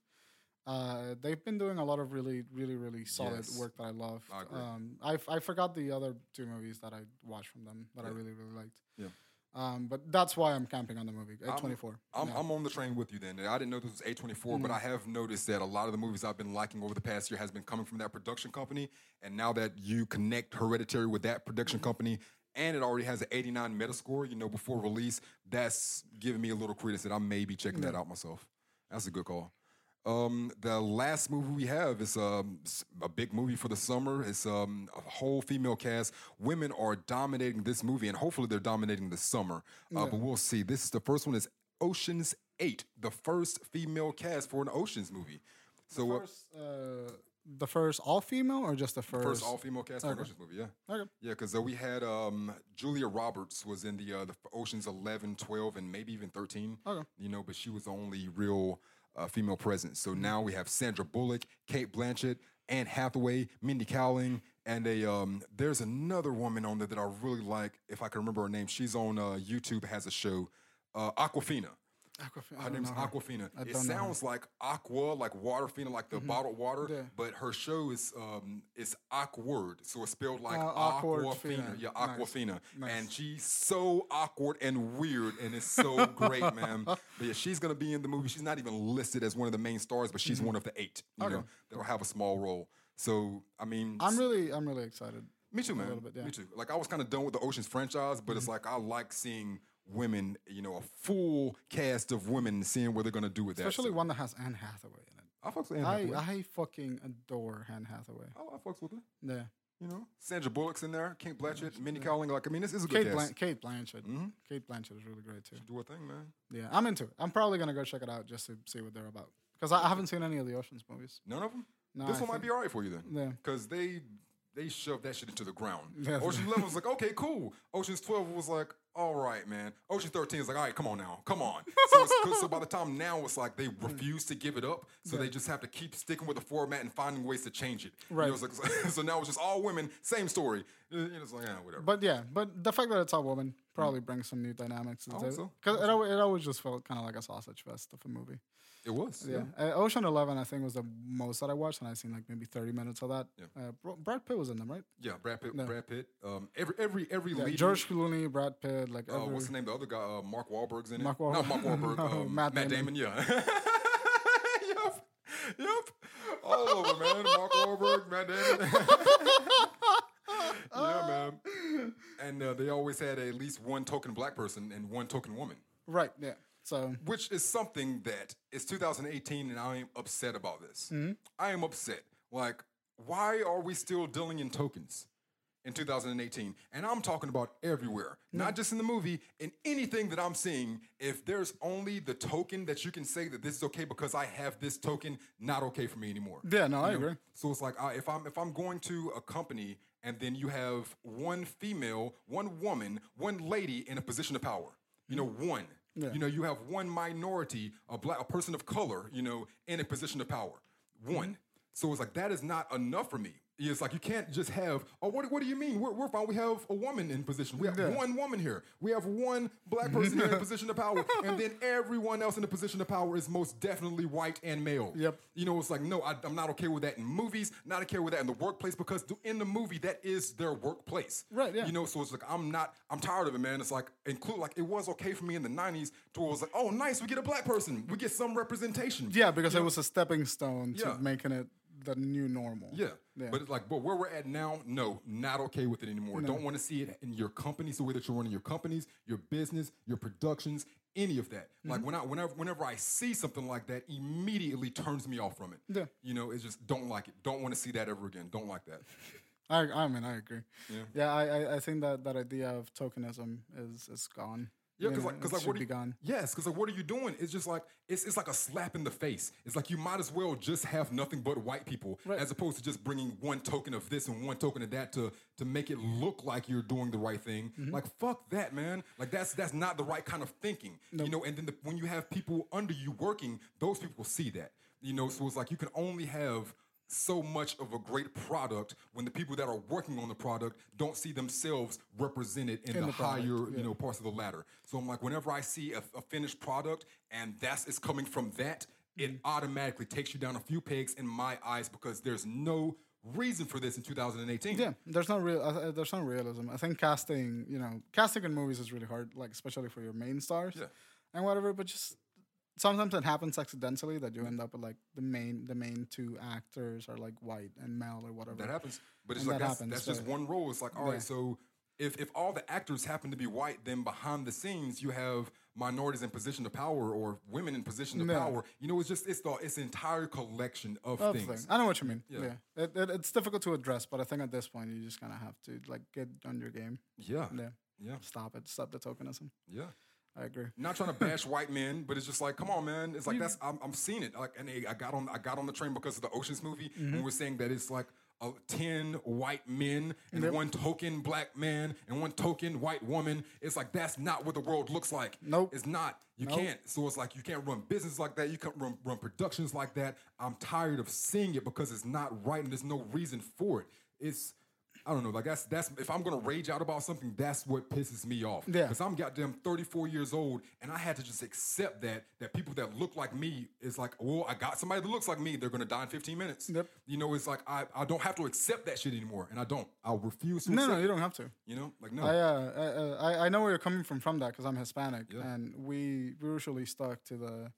Uh, they've been doing a lot of really, really, really solid Yes. work that I love. I. Um, I, I forgot the other two movies that I watched from them that I really, really liked. Yeah. Um, but that's why I'm camping on the movie. A24. I'm, Yeah. I'm on the train with you then. I didn't know this was A24, but I have noticed that a lot of the movies I've been liking over the past year has been coming from that production company. And now that you connect Hereditary with that production company, and it already has an 89 Metascore, you know, before release, that's giving me a little credence that I may be checking that out myself. That's a good call. Um, the last movie we have is um, a big movie for the summer. It's um, a whole female cast. Women are dominating this movie, and hopefully they're dominating the summer. Uh, But we'll see. This is the first one is Ocean's Eight, the first female cast for an Ocean's movie. So uh, First, uh, the first all female or just the first? first all female cast for an Ocean's movie, yeah. Okay. Yeah, because uh, we had um, Julia Roberts was in the uh, the Ocean's 11, 12, and maybe even 13. Okay. You know, but she was the only real uh, female presence. So now we have Sandra Bullock, Cate Blanchett, Anne Hathaway, Mindy Kaling, and a um, there's another woman on there that I really like. If I can remember her name, she's on uh, YouTube, has a show, uh, Awkwafina. Awkwafina. Her name's her. Awkwafina. I It don't know her. sounds like aqua, like water, fina, like the bottled water. Yeah. But her show is um is awkward, so it's spelled like Uh, Awkwafina. Fina. Yeah, Awkwafina. Nice. And she's so awkward and weird, and it's so great, man. But yeah, she's gonna be in the movie. She's not even listed as one of the main stars, but she's one of the eight. You Mm-hmm. Okay. know, that'll have a small role. So I mean, I'm really, I'm really excited. me too, man. little bit, yeah. Mm-hmm. Me too. Like I was kind of done with the Ocean's franchise, but it's like I like seeing women, you know, a full cast of women, seeing what they're gonna do with that. Especially one that has Anne Hathaway in it. I fucks with Anne I, Hathaway. I fucking adore Anne Hathaway. I, I fucks with her. Yeah. You know, Sandra Bullock's in there, Cate Blanchett, Mindy Kaling. Like I mean, this is a good Kate, cast. Blan- Cate Blanchett. Mm-hmm. Cate Blanchett is really great too. Do a thing, man. Yeah, I'm into it. I'm probably gonna go check it out just to see what they're about because I, I haven't seen any of the Ocean's movies. None of them. No, this I one might be alright for you then. Yeah. Because they they shoved that shit into the ground. Yeah. Ocean's Eleven was like, okay, cool. Ocean's Twelve was like, all right, man. Ocean Thirteen is like, all right, come on now, come on. So, so by the time now it's like they refuse to give it up, so they just have to keep sticking with the format and finding ways to change it. You know, Right. like, so now it's just all women, same story. You know, It's like, yeah, whatever. But yeah, but the fact that it's all women probably brings some new dynamics to I the table. so. Because it, it always just felt kind of like a sausage fest of a movie. it was. Yeah, Uh, Ocean Eleven I think was the most that I watched, and I seen like maybe thirty minutes of that. Yeah. Uh, Brad Pitt was in them, right? Yeah, Brad Pitt. Brad Pitt. Um, every every every Yeah, leading- George Clooney, Brad Pitt, like Uh, what's the name? of The other guy, uh, Mark Wahlberg's in it. Mark Wahl- Not Mark Wahlberg. No, um, Matt Matt, Damon. Damon. Yeah. yep. Yep. All over, man. Mark Wahlberg, Matt Damon. yeah, man. And uh, they always had at least one token black person and one token woman, right? Yeah. So which is something that it's 2018, and I am upset about this. Mm-hmm. I am upset. Like, why are we still dealing in tokens? In 2018. And I'm talking about everywhere, not just in the movie, in anything that I'm seeing. If there's only the token that you can say that this is okay because I have this token, not okay for me anymore. Yeah, no, I know? agree. So it's like I, if I'm if I'm going to a company and then you have one female, one woman, one lady in a position of power. You know, mm-hmm. one. Yeah. You know, you have one minority, a black, a person of color. You know, in a position of power. One. Mm-hmm. So it's like that is not enough for me. It's like you can't just have. Oh, what, what do you mean? We're, we're fine. We have a woman in position. We have Yeah. one woman here. We have one black person here in a position of power, and then everyone else in the position of power is most definitely white and male. Yep. You know, it's like no, I, I'm not okay with that in movies. Not okay with that in the workplace because in the movie that is their workplace. Right, yeah. You know, so it's like I'm not. I'm tired of it, man. It's like include like it was okay for me in the '90s to was like, oh, nice, we get a black person. We get some representation. yeah, because it was a stepping stone to Yeah. making it the new normal. Yeah. Yeah. But it's like, but where we're at now, no, not okay with it anymore. Don't want to see it in your companies, the way that you're running your companies, your business, your productions, any of that. Mm-hmm. Like when I whenever whenever I see something like that, immediately turns me off from it. Yeah. You know, it's just don't like it. Don't want to see that ever again. Don't like that. I, I mean, I agree. Yeah. Yeah, I, I, I think that that idea of tokenism is is gone. Yeah, because like, cause like what are you, gone. Yes, because like what are you doing? It's just like it's it's like a slap in the face. It's like you might as well just have nothing but white people, Right. as opposed to just bringing one token of this and one token of that to to make it look like you're doing the right thing. Mm-hmm. Like fuck that, man. Like that's that's not the right kind of thinking. You know, and then the, when you have people under you working, those people see that. You know, so it's like you can only have so much of a great product when the people that are working on the product don't see themselves represented in, In the, the product, higher, you know, parts of the ladder. So I'm like, whenever I see a, a finished product and that's it's coming from that, it Mm. automatically takes you down a few pegs in my eyes because there's no reason for this in 2018. Yeah, there's no real. Uh, there's no realism. I think casting, you know, casting in movies is really hard, like especially for your main stars Yeah. and whatever. But just sometimes it happens accidentally that you end up with like the main the main two actors are like white and male or whatever. That happens. But it's And like that that's, happens, that's just one role. It's like, all right, Yeah. so if, if all the actors happen to be white, then behind the scenes you have minorities in position of power or women in position of Yeah. power. You know, it's just it's the it's an entire collection of Of things. thing. I know what you mean. Yeah. Yeah, It, it, it's difficult to address, but I think at this point you just kind of have to like get on your game. Yeah. Yeah, Yeah. stop it. Stop the tokenism. Yeah. I agree. Not trying to bash white men, but it's just like, come on, man. It's like that's I'm, I'm seeing it. Like, and I got on I got on the train because of the Ocean's movie, Mm-hmm. and we're saying that it's like uh, ten white men and Yep. one token black man and one token white woman. It's like that's not what the world looks like. Nope. it's not. You Nope. can't. So it's like you can't run business like that. You can't run, run productions like that. I'm tired of seeing it because it's not right and there's no reason for it. It's I don't know. Like that's that's if I'm gonna rage out about something, that's what pisses me off. Yeah. Because I'm goddamn 34 years old, and I had to just accept that that people that look like me is like, well, I got somebody that looks like me. They're gonna die in 15 minutes. Yep. You know, it's like I, I don't have to accept that shit anymore, and I don't. I'll refuse to. No, no, you don't have to. You know, like no. I, uh, I, uh, I I know where you're coming from from that because I'm Hispanic Yeah. and we we usually stuck to the.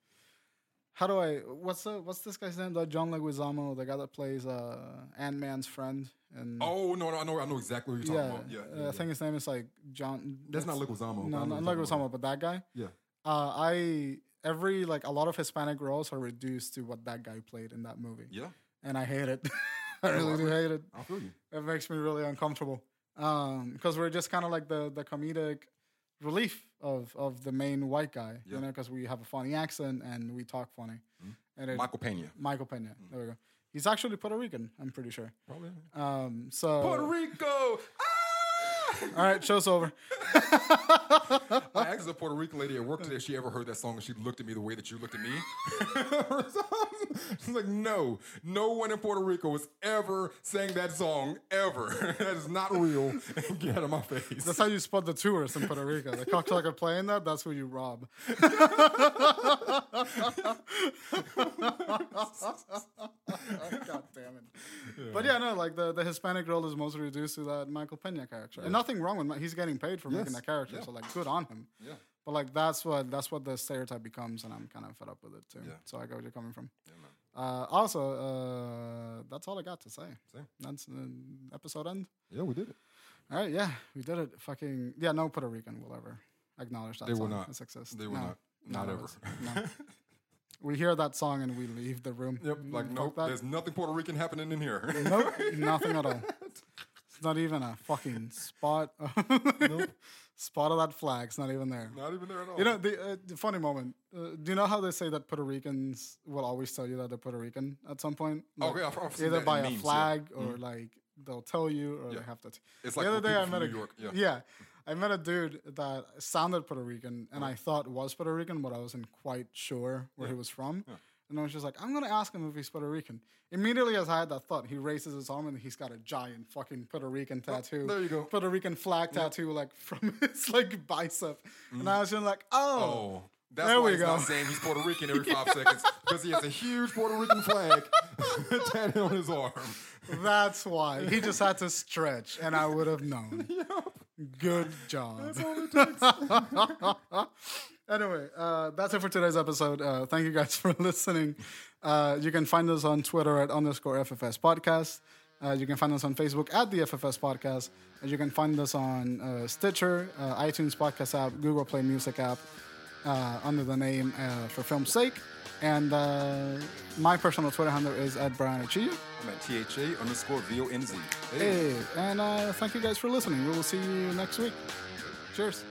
How do I? What's the what's this guy's name? John Leguizamo, the guy that plays uh, Ant Man's friend. And oh no, no, I know, I know exactly what you're yeah, talking about. Yeah, uh, yeah, I think his name is like John. That's not Leguizamo. No, not Leguizamo, but that guy. Yeah. Uh, I every like a lot of Hispanic roles are reduced to what that guy played in that movie, Yeah. and I hate it. I really do hate it. I feel you. It makes me really uncomfortable. Um, because we're just kind of like the the comedic relief of of the main white guy, Yeah. you know, because we have a funny accent and we talk funny. And it, Michael Pena. Michael Pena, there we go. He's actually Puerto Rican, I'm pretty sure. Probably. Um, so Puerto Rico. Ah! all right, show's over. I asked a Puerto Rican lady at work today if she ever heard that song and she looked at me the way that you looked at me. She's like, no, no one in Puerto Rico has ever sang that song ever. that is not real. Get out of my face. That's how you spot the tourists in Puerto Rico. The cocksucker playing that, that's who you rob. God damn it. But yeah, no, like the, the Hispanic role is mostly reduced to that Michael Pena character. And nothing wrong with Ma- he's getting paid for making that character, Yeah. so like good on him. yeah. But like that's what that's what the stereotype becomes, and I'm kind of fed up with it too. Yeah. So I get where you're coming from. Yeah, man. Uh, also, uh, that's all I got to say. Same. That's the episode end. Yeah, we did it. All right, yeah, we did it. Fucking yeah, no Puerto Rican will ever acknowledge that They will song not. exists. They will No, not. Not ever. No. we hear that song and we leave the room. Yep. Like, nope, that. there's nothing Puerto Rican happening in here. Nope, nothing at all. Not even a fucking spot. spot of that flag. It's not even there. not even there at all. You know, the, uh, the funny moment. Uh, do you know how they say that Puerto Ricans will always tell you that they're Puerto Rican at some point? Like, Okay, I've- I've either by a memes, yeah. flag or like they'll tell you or Yeah. they have to. T- It's the other day I met a New York, yeah. yeah, I met a dude that sounded Puerto Rican and I thought was Puerto Rican, but I wasn't quite sure where he was from. And I was just like, I'm gonna ask him if he's Puerto Rican. Immediately as I had that thought, he raises his arm and he's got a giant fucking Puerto Rican oh, tattoo. Oh, there you go. Puerto Rican flag tattoo, like from his like bicep. And I mm. was just like, oh, Oh, that's There why we he's go. not saying he's Puerto Rican every five seconds because he has a huge Puerto Rican flag tatted on his arm. that's why. He just had to stretch, and I would have known. Good job. Anyway, uh, that's it for today's episode. Uh, thank you guys for listening. Uh, you can find us on Twitter at underscore FFS podcast. Uh, you can find us on Facebook at the FFS podcast. And you can find us on uh, Stitcher, uh, iTunes podcast app, Google Play Music app uh, under the name uh, For Film's Sake. And uh, my personal Twitter handle is at Brian Achille. I'm at THA underscore VONZ. Hey, and uh, thank you guys for listening. We will see you next week. Cheers.